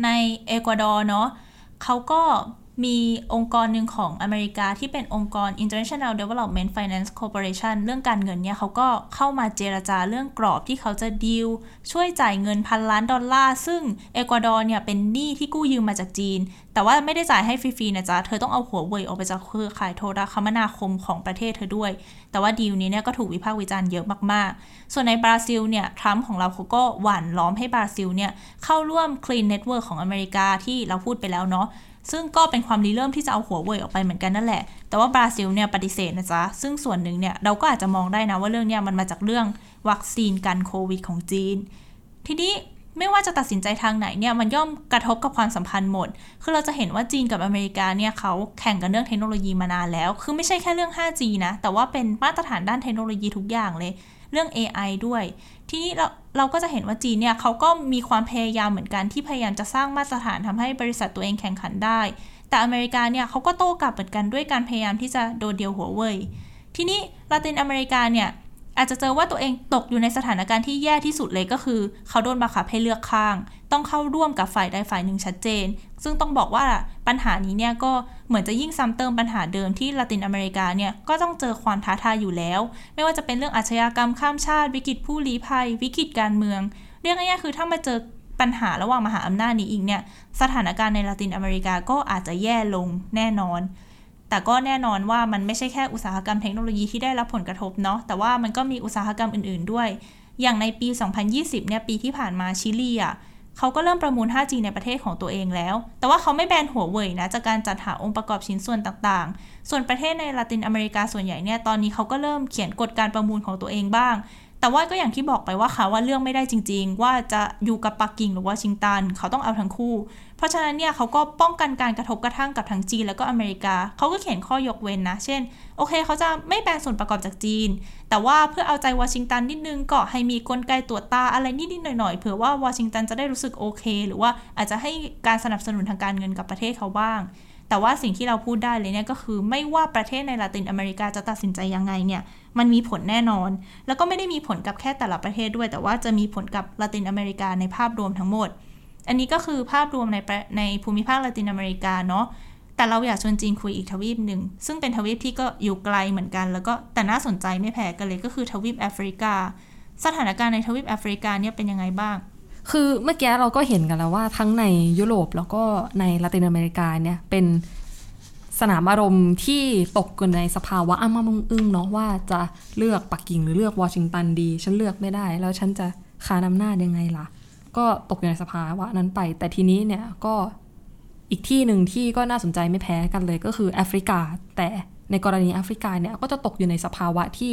ในเอกวาดอร์เนาะเขาก็ มีองค์กรหนึ่งของอเมริกาที่เป็นองค์กร International Development Finance Corporation เรื่องการเงินเนี่ยเขาก็เข้ามาเจรจาเรื่องกรอบที่เขาจะดีลช่วยจ่ายเงินพันล้านดอลลาร์ ซึ่งเอกวาดอร์เนี่ยเป็นหนี้ที่กู้ยืมมาจากจีน แต่ว่าไม่ได้จ่ายให้ฟรีๆนะจ๊ะ เธอต้องเอาหัวเว่ยออกไปจากเครือข่ายโทรคมนาคมของประเทศเธอด้วย แต่ว่าดีลนี้เนี่ยก็ถูกวิพากษ์วิจารณ์เยอะมากๆ ส่วนในบราซิลเนี่ยทรัมป์ของเราเขาก็หว่านล้อมให้บราซิลเนี่ยเข้าร่วม Clean Network ของอเมริกาที่เราพูดไปแล้วเนาะ ซึ่งก็เป็นความริเริ่มที่จะเอาหัวเว่ยออกไปเหมือนกันนั่นแหละ แต่ว่าบราซิลเนี่ยปฏิเสธนะจ๊ะ ซึ่งส่วนหนึ่งเนี่ยเราก็อาจจะมองได้นะว่าเรื่องเนี้ยมันมาจากเรื่องวัคซีนกันโควิดของจีน ทีนี้ไม่ว่าจะตัดสินใจทางไหนเนี่ยมันย่อมกระทบกับความสัมพันธ์หมด คือเราจะเห็นว่าจีนกับอเมริกาเนี่ยเขาแข่งกันเรื่องเทคโนโลยีมานานแล้ว คือไม่ใช่แค่เรื่อง 5G นะ แต่ว่าเป็นมาตรฐานด้านเทคโนโลยีทุกอย่างเลย เรื่อง AI ด้วย ทีนี้เราเราก็จะเห็นว่าจีนเนี่ยเขาก็มีความพยายามเหมือนกันที่พยายามจะสร้างมาตรฐานทำให้บริษัทตัวเองแข่งขันได้ แต่อเมริกาเนี่ยเขาก็โต้กลับเหมือนกันด้วยการพยายามที่จะโดดเดียวหัวเว่ยทีนี้ลาตินอเมริกาเนี่ย อาจจะเจอว่าตัวเองตกอยู่ในสถานการณ์ที่แย่ที่สุดเลยก็คือ เขาโดนบังคับให้เลือกข้าง ต้องเข้าร่วมกับฝ่ายใดฝ่ายหนึ่งชัดเจน ซึ่งต้องบอกว่าปัญหานี้เนี่ยก็เหมือนจะยิ่งซ้ำเติมปัญหาเดิมที่ลาตินอเมริกาเนี่ยก็ต้องเจอความท้าทายอยู่แล้ว ไม่ว่าจะเป็นเรื่องอาชญากรรมข้ามชาติ วิกฤตผู้ลี้ภัย วิกฤตการเมือง เรียกง่ายๆคือถ้ามาเจอปัญหาระหว่างมหาอำนาจนี้อีกเนี่ยสถานการณ์ในลาตินอเมริกาก็อาจจะแย่ลงแน่นอน แต่ก็แน่นอนว่ามันไม่ใช่แค่อุตสาหกรรมเทคโนโลยีที่ได้รับผลกระทบเนาะแต่ว่ามันก็มีอุตสาหกรรมอื่นๆด้วย อย่างในปี 2020 เนี่ยปีที่ผ่านมาชิลีอะเขาก็เริ่มประมูล 5G ในประเทศของตัวเองแล้ว แต่ว่าเขาไม่แบนหัวเว่ยนะจากการจัดหาองค์ประกอบชิ้นส่วนต่างๆ ส่วนประเทศในลาตินอเมริกาส่วนใหญ่เนี่ยตอนนี้เขาก็เริ่มเขียนกฎการประมูลของตัวเองบ้าง แต่ว่าก็อย่างที่บอกไปว่าเขาว่าเรื่องไม่ได้จริง ๆ ว่าจะอยู่กับปักกิ่งหรือวอชิงตัน เขาต้องเอาทั้งคู่ เพราะฉะนั้นเนี่ยเขาก็ป้องกันการกระทบกระทั่งกับทั้งจีนแล้วก็อเมริกา เขาก็เขียนข้อยกเว้นนะ เช่น โอเค เขาจะไม่แบนส่วนประกอบจากจีน แต่ว่าเพื่อเอาใจวอชิงตันนิดนึงก็ให้มีกลไกตรวจตาอะไรนิดๆหน่อยๆเผื่อว่าวอชิงตันจะได้รู้สึกโอเค หรือว่าอาจจะให้การสนับสนุนทางการเงินกับประเทศเขาบ้าง แต่ว่าสิ่งที่เราพูดได้เลยเนี่ยก็คือไม่ว่าประเทศในลาตินอเมริกาจะตัดสินใจยังไงเนี่ยมันมีผลแน่นอน แล้วก็ไม่ได้มีผลกับแค่แต่ละประเทศด้วย แต่ว่าจะมีผลกับลาตินอเมริกาในภาพรวมทั้งหมด อันนี้ก็คือภาพรวมในในภูมิภาคลาตินอเมริกาเนาะแต่เราอยากชวนจีนคุยอีกทวีปหนึ่ง ซึ่งเป็นทวีปที่ก็อยู่ไกลเหมือนกัน แล้วก็แต่น่าสนใจไม่แพ้กันเลยก็คือทวีปแอฟริกา สถานการณ์ในทวีปแอฟริกาเนี่ยเป็นยังไงบ้าง คือเมื่อกี้เราก็เห็นกันแล้วว่าทั้งในยุโรปแล้วก็ในลาตินอเมริกาเนี่ยเป็นสนามอารมณ์ที่ตกอยู่ในสภาวะอ้ามามึงอึ้งเนาะว่าจะเลือกปักกิ่งหรือเลือกวอชิงตันดี ฉันเลือกไม่ได้ แล้วฉันจะคานอำนายังไงล่ะ ก็ตกอยู่ในสภาวะนั้นไป แต่ทีนี้เนี่ยก็อีกที่หนึ่งที่ก็น่าสนใจไม่แพ้กันเลยก็คือแอฟริกา แต่ในกรณีแอฟริกาเนี่ยก็จะตกอยู่ในสภาวะที่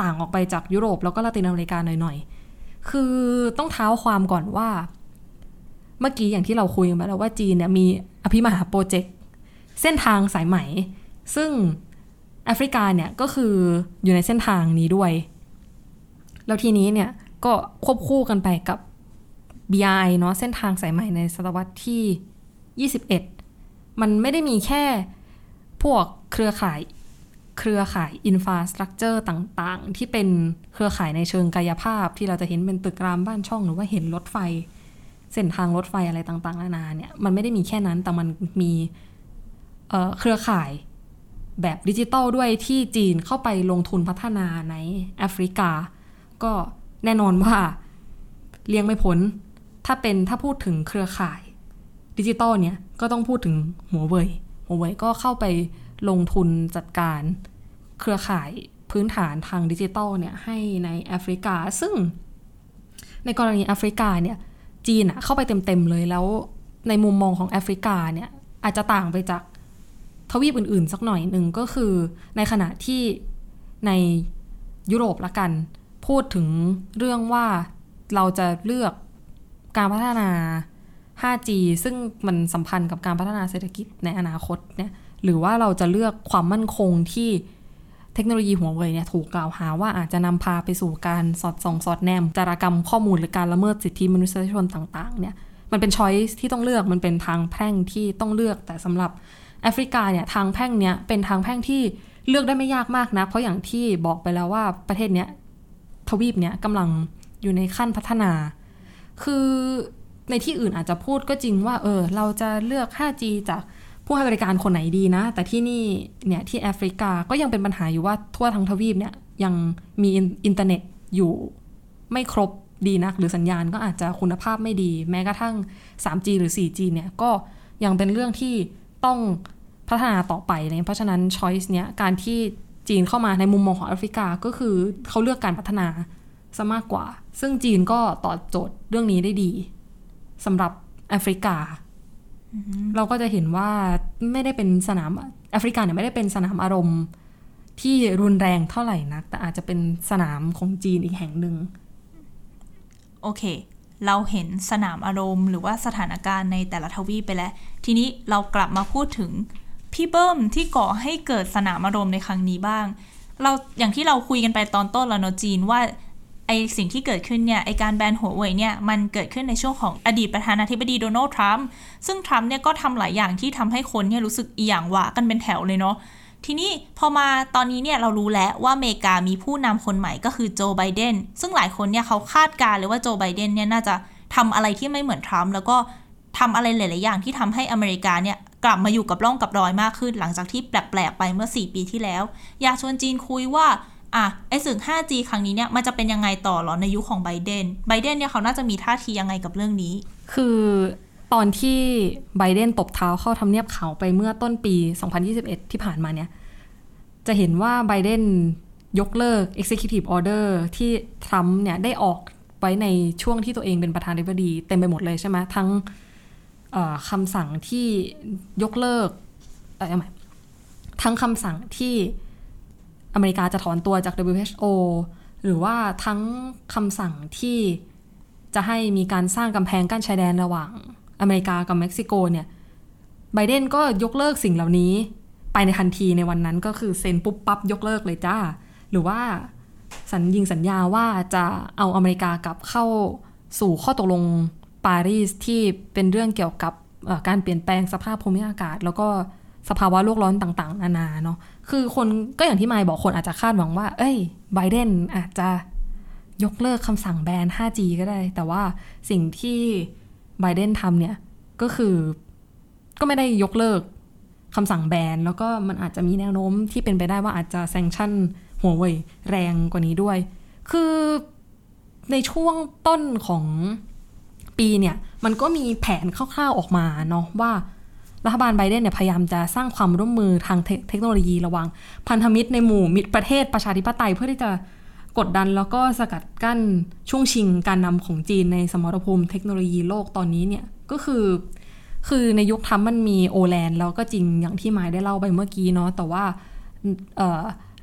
ต่างออกไปจากยุโรปแล้วก็ลาตินอเมริกาหน่อยๆ คือต้องเท้าความก่อนว่า เมื่อกี้อย่างที่เราคุยกันไปแล้วว่าจีนเนี่ยมีอภิมหาโปรเจกต์เส้นทางสายไหม ซึ่งแอฟริกาเนี่ยก็คืออยู่ในเส้นทางนี้ด้วย แล้วทีนี้เนี่ยก็ควบคู่กันไปกับ BI เนาะเส้นทางสายใหม่ในศตวรรษที่ 21 มันไม่ได้มีแค่พวกเครือข่ายเครือข่ายอินฟาสตรักเจอร์ต่างๆ ที่เป็นเครือข่ายในเชิงกายภาพที่เราจะเห็นเป็นตึกรามบ้านช่องหรือว่าเห็นรถไฟ เส้นทางรถไฟอะไรต่างๆนานาเนี่ยมันไม่ได้มีแค่นั้นแต่มันมีเครือข่ายแบบดิจิตอลด้วยที่จีนเข้าไปลงทุนพัฒนาในแอฟริกา ก็แน่นอนว่าเลี่ยงไม่พ้น ถ้าเป็นถ้าพูดถึงเครือข่ายดิจิตอลเนี่ยก็ต้องพูดถึงหัวเว่ยหัวเว่ยก็เข้าไปลงทุนจัดการเครือข่ายพื้นฐานทางดิจิตอลเนี่ยให้ในแอฟริกา ซึ่งในกรณีแอฟริกาเนี่ยจีนอะเข้าไปเต็มๆเลยแล้วในมุมมองของแอฟริกาเนี่ยอาจจะต่างไปจากทวีปอื่นๆ สักหน่อยหนึ่งก็คือในขณะที่ในยุโรปละกัน พูดถึงเรื่องว่าเราจะเลือก การพัฒนา 5G ซึ่งมันสัมพันธ์กับการพัฒนาเศรษฐกิจในอนาคตเนี่ย หรือว่าเราจะเลือกความมั่นคงที่เทคโนโลยีหัวเว่ยเนี่ยถูกกล่าวหาว่าอาจจะนำพาไปสู่การสอดส่องสอดแนมจารกรรมข้อมูลหรือการละเมิดสิทธิมนุษยชนต่าง ๆ เนี่ย มันเป็น choice ที่ต้องเลือกมันเป็นทางแพร่งที่ต้องเลือกแต่สำหรับแอฟริกาเนี่ยทางแพร่งเนี้ยเป็นทางแพร่งที่เลือกได้ไม่ยากมากนะ เพราะอย่างที่บอกไปแล้วว่าประเทศเนี้ยทวีปเนี้ยกำลังอยู่ในขั้นพัฒนา คือในที่อื่นอาจจะพูดก็จริงว่า เออ เราจะเลือก 5G จากผู้ให้บริการคนไหนดีนะ แต่ที่นี่เนี่ยที่แอฟริกาก็ยังเป็นปัญหาอยู่ว่าทั่วทั้งทวีปเนี่ยยังมีอินเทอร์เน็ตอยู่ไม่ครบดีนัก หรือสัญญาณก็อาจจะคุณภาพไม่ดี แม้กระทั่ง 3G หรือ 4G เนี่ยก็ยังเป็นเรื่องที่ต้องพัฒนาต่อไปเลยเพราะฉะนั้น choice เนี้ยการที่จีนเข้ามาในมุมมองของแอฟริกาก็คือเขาเลือกการพัฒนาซะมากกว่า ซึ่งจีนก็ตอบโจทย์เรื่องนี้ได้ดีสำหรับแอฟริกา เราก็จะเห็นว่าไม่ได้เป็นสนามแอฟริกาเนี่ยไม่ได้เป็นสนามอารมณ์ที่รุนแรงเท่าไหร่นักแต่อาจจะเป็นสนามของจีนอีกแห่งหนึ่งโอเค เราเห็นสนามอารมณ์หรือว่าสถานการณ์ในแต่ละทวีปไปแล้ว ทีนี้เรากลับมาพูดถึงพี่เบิ้มที่ก่อให้เกิดสนามอารมณ์ในครั้งนี้บ้าง เราอย่างที่เราคุยกันไปตอนต้นแล้วเนอะจีนว่า ไอสิ่งที่เกิดขึ้นเนี่ยไอการแบนหัวเว่ยเนี่ยมันเกิดขึ้นในช่วงของอดีตประธานาธิบดีโดนัลด์ทรัมป์ซึ่งทรัมป์เนี่ยก็ทำหลายอย่างที่ทำให้คนเนี่ยรู้สึกอีหยังหวากันเป็นแถวเลยเนาะทีนี้พอมาตอนนี้เนี่ยเรารู้แล้วว่าอเมริกามีผู้นำคนใหม่ก็คือโจไบเดนซึ่งหลายคนเนี่ยเขาคาดการณ์เลยว่าโจไบเดนเนี่ยน่าจะทำอะไรที่ไม่เหมือนทรัมป์แล้วก็ทำอะไรหลาย ๆ อย่างที่ทำให้อเมริกาเนี่ยกลับมาอยู่กับร่องกับรอยมากขึ้น หลังจากที่แปลก ๆ ไปเมื่อ 4 ปีที่แล้ว อยากชวนจีนคุยว่า อะไอ้ศึก 5G ครั้งนี้เนี่ยมันจะเป็นยังไงต่อหรอในยุคของไบเดนไบเดนเนี่ยเขาน่าจะมีท่าทียังไงกับเรื่องนี้ คือตอนที่ไบเดนตบเท้าเข้าทำเนียบเขาวไปเมื่อต้นปี 2021 ที่ผ่านมาเนี่ย จะเห็นว่าไบเดนยกเลิก Executive Order ที่ทรัมป์เนี่ยได้ออกไว้ในช่วงที่ตัวเองเป็นประธานาธิบดี เต็มไปหมดเลยใช่ไหมทั้งคำสั่งที่ยกเลิกอ่อไม่ทั้งคำสั่งที่ อเมริกาจะถอนตัวจาก WHO หรือว่าทั้งคำสั่งที่จะให้มีการสร้างกำแพงกั้นชายแดนระหว่างอเมริกากับเม็กซิโกเนี่ยไบเดนก็ยกเลิกสิ่งเหล่านี้ ไปในทันทีในวันนั้นก็คือเซ็นปุ๊บปั๊บยกเลิกเลยจ้า หรือว่าสัญญิงสัญญาว่าจะเอาอเมริกากลับเข้าสู่ข้อตกลงปารีสที่เป็นเรื่องเกี่ยวกับการเปลี่ยนแปลงสภาพภูมิอากาศ แล้วก็สภาวะโลกร้อนต่าง ๆ นานาเนาะ คือคนก็อย่างที่ไมค์บอกคนอาจจะคาดหวังว่า เอ้ยไบเดนอาจจะยกเลิกคำสั่งแบน 5G ก็ได้ แต่ว่าสิ่งที่ไบเดนทำเนี่ย ก็คือก็ไม่ได้ยกเลิกคำสั่งแบน แล้วก็มันอาจจะมีแนวโน้มที่เป็นไปได้ว่าอาจจะแซงชั่นหัวเว่ยแรงกว่านี้ด้วย คือในช่วงต้นของปีเนี่ย มันก็มีแผนคร่าวๆออกมาเนาะว่า รัฐบาลไบเดนเนี่ยพยายามจะสร้างความร่วมมือทางเทเทคโนโลยีระหว่างพันธมิตรในหมู่มิตรประเทศประชาธิปไตยเพื่อที่จะกดดันแล้วก็สกัดกั้นช่วงชิงการนำของจีนในสมรภูมิเทคโนโลยีโลกตอนนี้เนี่ยก็คือ คือในยุคทรัมป์มันมีโอแลนด์แล้วก็จริงอย่างที่หมายได้เล่าไปเมื่อกี้เนาะแต่ว่า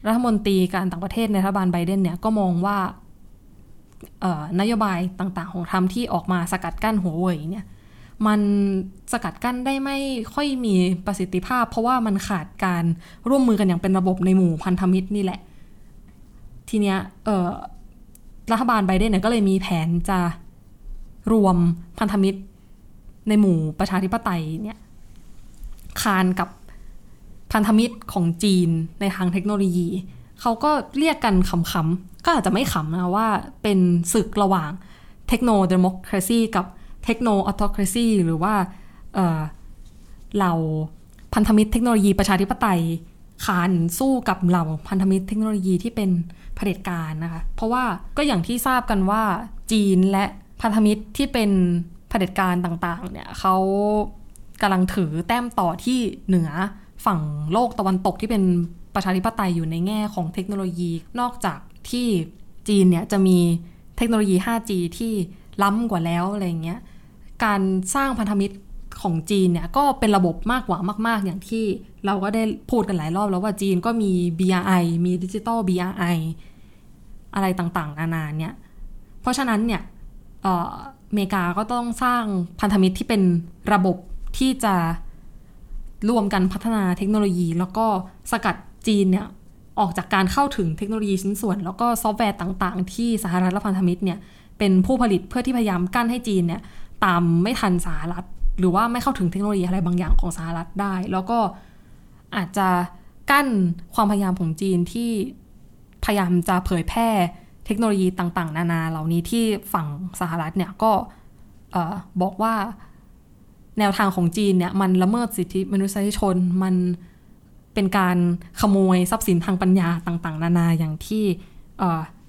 รัฐมนตรีการต่างประเทศในรัฐบาลไบเดนเนี่ยก็มองว่านโยบายต่างๆ ของทรัมป์ที่ออกมาสกัดกั้นหัวเว่ยเนี่ย มันสกัดกั้นได้ไม่ค่อยมีประสิทธิภาพ เพราะว่ามันขาดการร่วมมือกันอย่างเป็นระบบในหมู่พันธมิตรนี่แหละ ทีเนี้ยรัฐบาลไบเดนเนี่ยก็เลยมีแผนจะรวมพันธมิตรในหมู่ประชาธิปไตยเนี่ยคานกับพันธมิตรของจีนในทางเทคโนโลยี เขาก็เรียกกันขำๆก็อาจจะไม่ขำนะว่าเป็นศึกระหว่างเทคโนโดโมคราซีกับ เทคโนออโตคราซีหรือว่าเออเหล่าพันธมิตรเทคโนโลยีประชาธิปไตยคานสู้กับเหล่าพันธมิตรเทคโนโลยีที่เป็นเผด็จการนะคะ เพราะว่าก็อย่างที่ทราบกันว่าจีนและพันธมิตรที่เป็นเผด็จการต่างๆเนี่ยเขากำลังถือแต้มต่อที่เหนือฝั่งโลกตะวันตกที่เป็นประชาธิปไตยอยู่ในแง่ของเทคโนโลยี นอกจากที่จีนเนี่ยจะมีเทคโนโลยี 5G ที่ล้ำกว่าแล้วอะไรเงี้ย การสร้างพันธมิตรของจีนเนี่ยก็เป็นระบบมากกว่ามาก ๆ อย่างที่เราก็ได้พูดกันหลายรอบแล้วว่าจีนก็มี BRI มีดิจิตอล BRI อะไรต่างๆ นานาเนี่ย เพราะฉะนั้นเนี่ยเอ่ออเมริกาก็ต้องสร้างพันธมิตรที่เป็นระบบที่จะรวมกันพัฒนาเทคโนโลยี แล้วก็สกัดจีนเนี่ยออกจากการเข้าถึงเทคโนโลยีชิ้นส่วน แล้วก็ซอฟต์แวร์ต่างๆ ที่สหรัฐและพันธมิตรเนี่ยเป็นผู้ผลิตเพื่อที่พยายามกั้นให้จีนเนี่ย ตามไม่ทันสหรัฐ หรือว่าไม่เข้าถึงเทคโนโลยีอะไรบางอย่างของสหรัฐได้ แล้วก็อาจจะกั้นความพยายามของจีนที่พยายามจะเผยแพร่เทคโนโลยีต่าง ๆ นานาเหล่านี้ที่ฝั่งสหรัฐเนี่ยก็บอกว่าแนวทางของจีนเนี่ยมันละเมิดสิทธิมนุษยชนมันเป็นการขโมยทรัพย์สินทางปัญญาต่าง ๆ นานาอย่างที่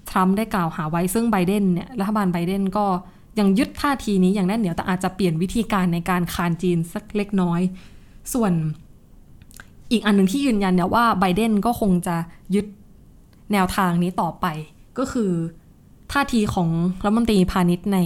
ทรัมป์ได้กล่าวหาไว้ซึ่งไบเดนเนี่ยรัฐบาลไบเดนก็ ยังยึดท่าทีนี้อย่างแน่นเหนียวแต่อาจจะเปลี่ยนวิธีการในการคานจีนสักเล็กน้อย ส่วนอีกอันหนึ่งที่ยืนยันเนี่ยว่าไบเดนก็คงจะยึดแนวทางนี้ต่อไป ก็คือท่าทีของรัฐมนตรีพาณิชย์ใน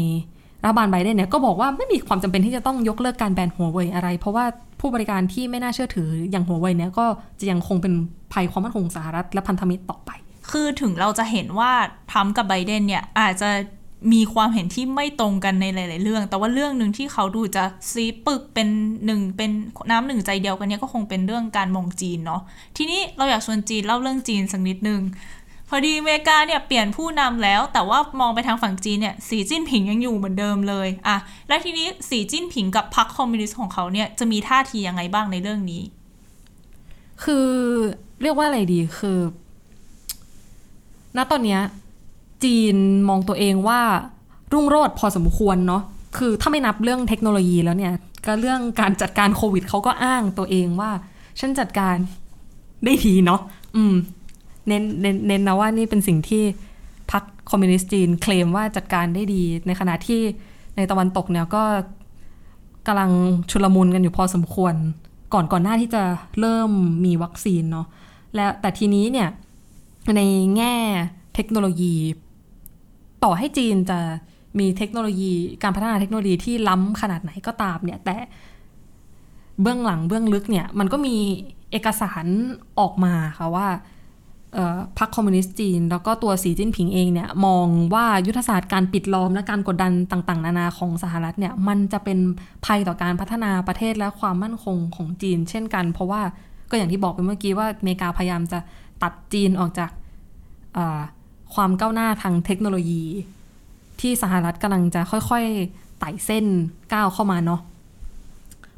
รัฐบาลไบเดนเนี่ยก็บอกว่าไม่มีความจำเป็นที่จะต้องยกเลิกการแบนหัวเว่ยอะไร เพราะว่าผู้บริการที่ไม่น่าเชื่อถืออย่างหัวเว่ยเนี่ยก็จะยังคงเป็นภัยความมั่นคงสหรัฐและพันธมิตรต่อไป คือถึงเราจะเห็นว่าทรัมป์กับไบเดนเนี่ยอาจจะ มีความเห็นที่ไม่ตรงกันในหลาย ๆ เรื่อง แต่ว่าเรื่องหนึ่งที่เขาดูจะซีปึกเป็นหนึ่งเป็นน้ำหนึ่งใจเดียวกันเนี่ยก็คงเป็นเรื่องการมองจีนเนาะ ทีนี้เราอยากชวนจีนเล่าเรื่องจีนสักนิดนึง พอดีอเมริกาเนี่ยเปลี่ยนผู้นำแล้ว แต่ว่ามองไปทางฝั่งจีนเนี่ยสีจิ้นผิงยังอยู่เหมือนเดิมเลยอะและทีนี้สีจิ้นผิงกับพรรคคอมมิวนิสต์ของเขาเนี่ยจะมีท่าทียังไงบ้างในเรื่องนี้ คือเรียกว่าอะไรดีคือ ณตอนเนี้ย จีนมองตัวเองว่ารุ่งโรจน์พอสมควรเนาะคือถ้าไม่นับเรื่องเทคโนโลยีแล้วเนี่ย ก็เรื่องการจัดการโควิดเขาก็อ้างตัวเองว่า ฉันจัดการได้ดีเนาะอืมเน้นเน้นเน้นนะว่านี่เป็นสิ่งที่พรรคคอมมิวนิสต์จีนเคลมว่าจัดการได้ดี ในขณะที่ในตะวันตกเนี่ยก็กำลังชุลมุนกันอยู่พอสมควร ก่อนก่อนหน้าที่จะเริ่มมีวัคซีนเนาะแล้วแต่ทีนี้เนี่ยในแง่เทคโนโลยี ต่อให้จีนจะมีเทคโนโลยีการพัฒนาเทคโนโลยีที่ล้ำขนาดไหนก็ตามเนี่ยแต่เบื้องหลังเบื้องลึกเนี่ยมันก็มีเอกสารออกมาค่ะว่าพรรคคอมมิวนิสต์จีน แล้วก็ตัวสีจิ้นผิงเองเนี่ยมองว่ายุทธศาสตร์การปิดล้อมและการกดดันต่างๆ นานาของสหรัฐเนี่ยมันจะเป็นภัยต่อการพัฒนาประเทศและความมั่นคงของจีน เช่นกัน เพราะว่าก็อย่างที่บอกไปเมื่อกี้ว่าอเมริกาพยายามจะตัดจีนออกจาก ความก้าวหน้าทางเทคโนโลยี ที่สหรัฐกำลังจะค่อยๆไต่เส้นก้าวเข้ามาเนาะ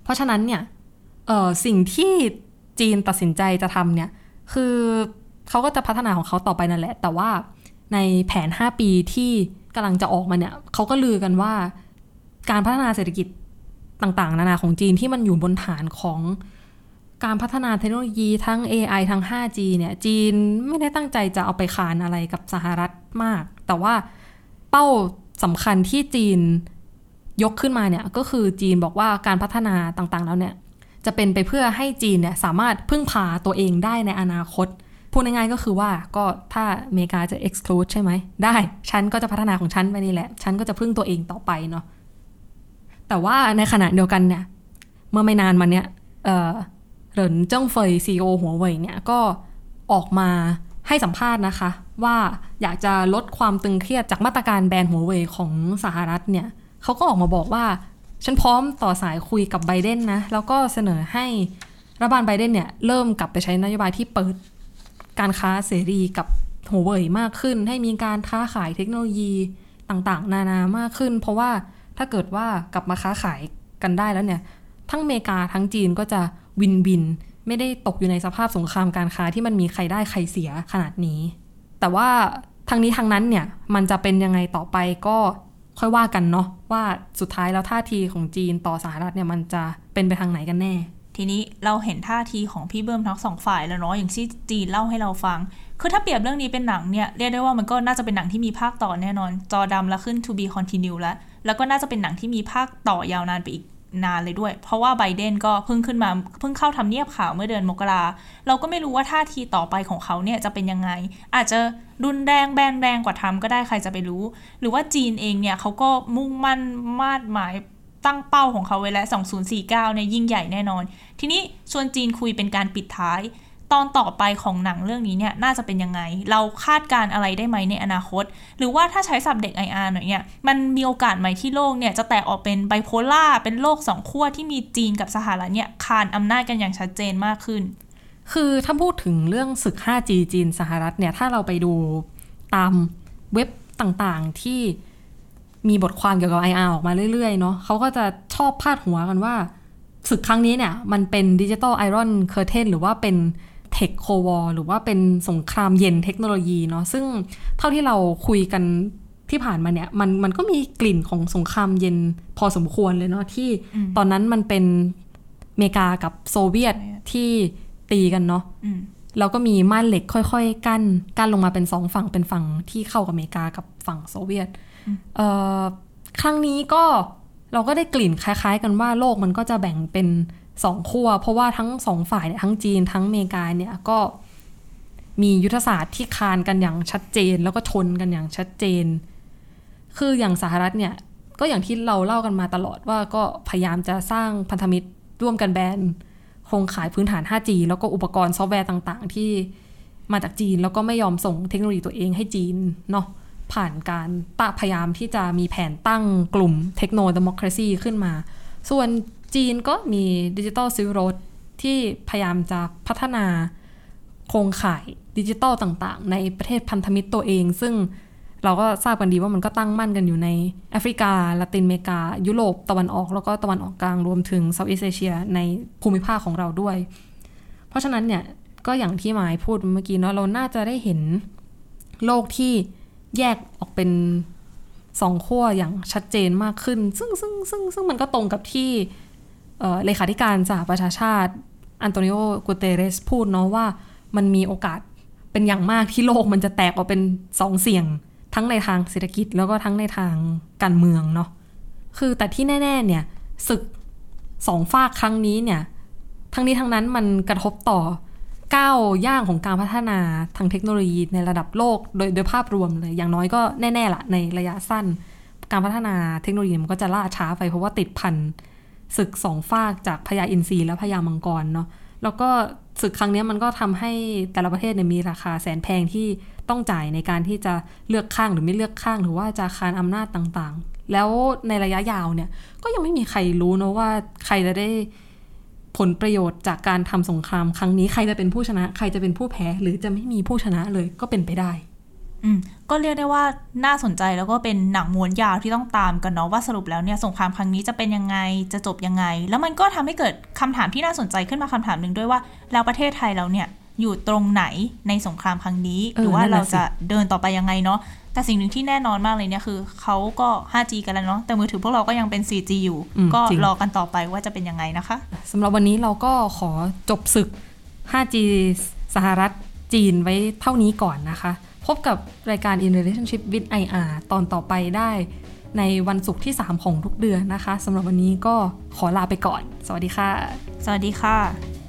เพราะฉะนั้นเนี่ยสิ่งที่จีนตัดสินใจจะทำเนี่ย คือเขาก็จะพัฒนาของเขาต่อไปนั่นแหละ แต่ว่าในแผน 5 ปีที่กำลังจะออกมาเนี่ยเขาก็ลือกันว่าการพัฒนาเศรษฐกิจต่างๆ นานาของจีนที่มันอยู่บนฐานของ การพัฒนาเทคโนโลยีทั้ง AI ทั้ง 5G เนี่ยจีนไม่ได้ตั้งใจจะเอาไปขานอะไรกับสหรัฐมาก แต่ว่าเป้าสำคัญที่จีนยกขึ้นมาเนี่ยก็คือจีนบอกว่าการพัฒนาต่างๆ แล้วเนี่ยจะเป็นไปเพื่อให้จีนเนี่ยสามารถพึ่งพาตัวเองได้ในอนาคต พูดง่ายๆก็คือว่าก็ถ้าอเมริกาจะ exclude ใช่ไหม ได้ ฉันก็จะพัฒนาของฉันไปนี่แหละ ฉันก็จะพึ่งตัวเองต่อไปเนาะแต่ว่าในขณะเดียวกันเนี่ย เมื่อไม่นานมาเนี่ย เหรินเจิ้งเฟยซีโอหัวเว่ยเนี่ยก็ออกมาให้สัมภาษณ์นะคะ ว่าอยากจะลดความตึงเครียดจากมาตรการแบนหัวเว่ยของสหรัฐเนี่ยเขาก็ออกมาบอกว่า ฉันพร้อมต่อสายคุยกับไบเดนนะ แล้วก็เสนอให้รัฐบาลไบเดนเนี่ยเริ่มกลับไปใช้นโยบายที่เปิดการค้าเสรีกับหัวเว่ยมากขึ้น ให้มีการค้าขายเทคโนโลยีต่างๆ นานามากขึ้น เพราะว่าถ้าเกิดว่ากลับมาค้าขายกันได้แล้วเนี่ย ทั้งอเมริกาทั้งจีนก็จะ วินวิน ไม่ได้ตกอยู่ในสภาพสงครามการค้าที่มันมีใครได้ใครเสียขนาดนี้ แต่ว่าทางนี้ทางนั้นเนี่ยมันจะเป็นยังไงต่อไปก็ค่อยว่ากันเนาะว่าสุดท้ายแล้วท่าทีของจีนต่อสหรัฐเนี่ยมันจะเป็นไปทางไหนกันแน่ ทีนี้เราเห็นท่าทีของพี่เบิ้มทั้งสองฝ่ายแล้วเนาะอย่างที่จีนเล่าให้เราฟัง คือถ้าเปรียบเรื่องนี้เป็นหนังเนี่ยเรียกได้ว่ามันก็น่าจะเป็นหนังที่มีภาคต่อแน่นอน จอดำแล้วขึ้น to be continue แล้วแล้วก็น่าจะเป็นหนังที่มีภาคต่อยาวนานไปอีก นานเลยด้วย เพราะว่าไบเดนก็เพิ่งขึ้นมาเพิ่งเข้าทำเนียบข่าวเมื่อเดือนมกราเราก็ไม่รู้ว่าท่าทีต่อไปของเขาเนี่ยจะเป็นยังไง อาจจะรุนแรงแบนแรงกว่าทำก็ได้ใครจะไปรู้ หรือว่าจีนเองเนี่ยเขาก็มุ่งมั่นมาดหมายตั้งเป้าของเขาไว้แล้ว 2049 เนี่ยยิ่งใหญ่แน่นอน ทีนี้ชวนจีนคุยเป็นการปิดท้าย ตอนต่อไปของหนังเรื่องนี้เนี่ยน่าจะเป็นยังไง เราคาดการอะไรได้ไหมในอนาคต หรือว่าถ้าใช้สับเด็ก IR หน่อยเนี่ยมันมีโอกาสไหมที่โลกเนี่ยจะแตกออกเป็นไบโพล่าเป็นโลกสองขั้วที่มีจีนกับสหรัฐเนี่ยคานอำนาจกันอย่างชัดเจนมากขึ้น คือถ้าพูดถึงเรื่องศึก 5G จีนสหรัฐเนี่ยถ้าเราไปดูตามเว็บต่างๆที่มีบทความเกี่ยวกับ IR ออกมาเรื่อยๆเนาะเขาก็จะชอบพาดหัวกันว่าศึกครั้งนี้เนี่ย มันเป็น Digital Iron Curtain หรือว่าเป็น เทคโควอหรือว่าเป็นสงครามเย็นเทคโนโลยีเนาะซึ่งเท่าที่เราคุยกันที่ผ่านมาเนี่ยมันมันก็มีกลิ่นของสงครามเย็นพอสมควรเลยเนาะที่ตอนนั้นมันเป็นอเมริกากับโซเวียตที่ตีกันเนาะอืมแล้วก็มีม่านเหล็กค่อยๆ กั้นกั้นลงมาเป็นสองฝั่งเป็นฝั่งที่เข้ากับอเมริกากับฝั่งโซเวียตเอ่อครั้งนี้ก็เราก็ได้กลิ่นคล้าย ๆ กันว่าโลกมันก็จะแบ่งเป็น สองขั้วเพราะว่าทั้งสองฝ่ายเนี่ยทั้งจีนทั้งอเมริกาเนี่ยก็มียุทธศาสตร์ที่คานกันอย่างชัดเจน แล้วก็ชนกันอย่างชัดเจน คืออย่างสหรัฐเนี่ยก็อย่างที่เราเล่ากันมาตลอดว่าก็พยายามจะสร้างพันธมิตรร่วมกันแบนโครงข่ายพื้นฐาน 5G แล้วก็อุปกรณ์ซอฟต์แวร์ต่างๆ ที่มาจากจีนแล้วก็ไม่ยอมส่งเทคโนโลยีตัวเองให้จีนเนาะผ่านการตะพยายามที่จะมีแผนตั้งกลุ่มเทคโนโลยีขึ้นมา ส่วน จีนก็มี Digital Silk Road ที่พยายามจะพัฒนาโครงข่ายดิจิตอลต่างๆ ในประเทศพันธมิตรตัวเอง ซึ่งเราก็ทราบกันดีว่ามันก็ตั้งมั่นกันอยู่ในแอฟริกาละตินอเมริกา ยุโรปตะวันออก แล้วก็ตะวันออกกลางรวมถึงเซาท์อีสเอเชียในภูมิภาคของเราด้วย เพราะฉะนั้นเนี่ยก็อย่างที่หมายพูดเมื่อกี้เนาะเราน่าจะได้เห็นโลกที่แยกออกเป็นสองขั้วอย่างชัดเจนมากขึ้น ซึ่งซึ่งซึ่งซึ่งมันก็ตรงกับที่ เลขาธิการสหประชาชาติอันโตนิโอกูเตเรสพูดเนาะว่ามันมีโอกาสเป็นอย่างมากที่โลกมันจะแตกออกเป็นสองเสี่ยง ทั้งในทางเศรษฐกิจแล้วก็ทั้งในทางการเมืองเนาะคือแต่ที่แน่ ๆ เนี่ยศึกสองฝากครั้งนี้เนี่ย ทั้งนี้ทั้งนั้นมันกระทบต่อก้าวย่างของการพัฒนาทางเทคโนโลยีในระดับโลกโดยโดยภาพรวมเลย อย่างน้อยก็แน่ๆละในระยะสั้น การพัฒนาเทคโนโลยีมันก็จะล่าช้าไปเพราะว่าติดพัน ศึกสองฝากจากพญาอินทรีและพญามังกรเนาะแล้วก็ศึกครั้งนี้มันก็ทำให้แต่ละประเทศเนี่ยมีราคาแสนแพงที่ต้องจ่ายในการที่จะเลือกข้างหรือไม่เลือกข้าง หรือว่าจะคานอำนาจต่างๆ แล้วในระยะยาวเนี่ยก็ยังไม่มีใครรู้นะว่าใครจะได้ผลประโยชน์จากการทำสงครามครั้งนี้ใครจะเป็นผู้ชนะ ใครจะเป็นผู้แพ้หรือจะไม่มีผู้ชนะเลยก็เป็นไปได้ อืมก็เรียกได้ว่าน่าสนใจแล้วก็เป็นหนังม้วนยาวที่ต้องตามกันเนาะว่าสรุปแล้วเนี่ยสงครามครั้งนี้จะเป็นยังไงจะจบยังไง แล้วมันก็ทำให้เกิดคำถามที่น่าสนใจขึ้นมาคำถามหนึ่งด้วยว่าแล้วประเทศไทยเราเนี่ยอยู่ตรงไหนในสงครามครั้งนี้เออหรือว่านั่นเราน่ะสิจะเดินต่อไปยังไงเนาะแต่สิ่งหนึ่งที่แน่นอนมากเลยเนี่ยคือเขาก็ 5G กันแล้วเนาะแต่มือถือพวกเราก็ยังเป็น 4G อยู่อืมก็จริงรอกันต่อไปว่าจะเป็นยังไงนะคะสำหรับวันนี้เราก็ขอจบศึก 5G สหรัฐจีนไว้เท่านี้ก่อนนะคะ พบกับรายการ In Relationship with IR ตอนต่อไปได้ในวันศุกร์ที่ 3 ของทุกเดือนนะคะสำหรับวันนี้ก็ขอลาไปก่อน สวัสดีค่ะ สวัสดีค่ะ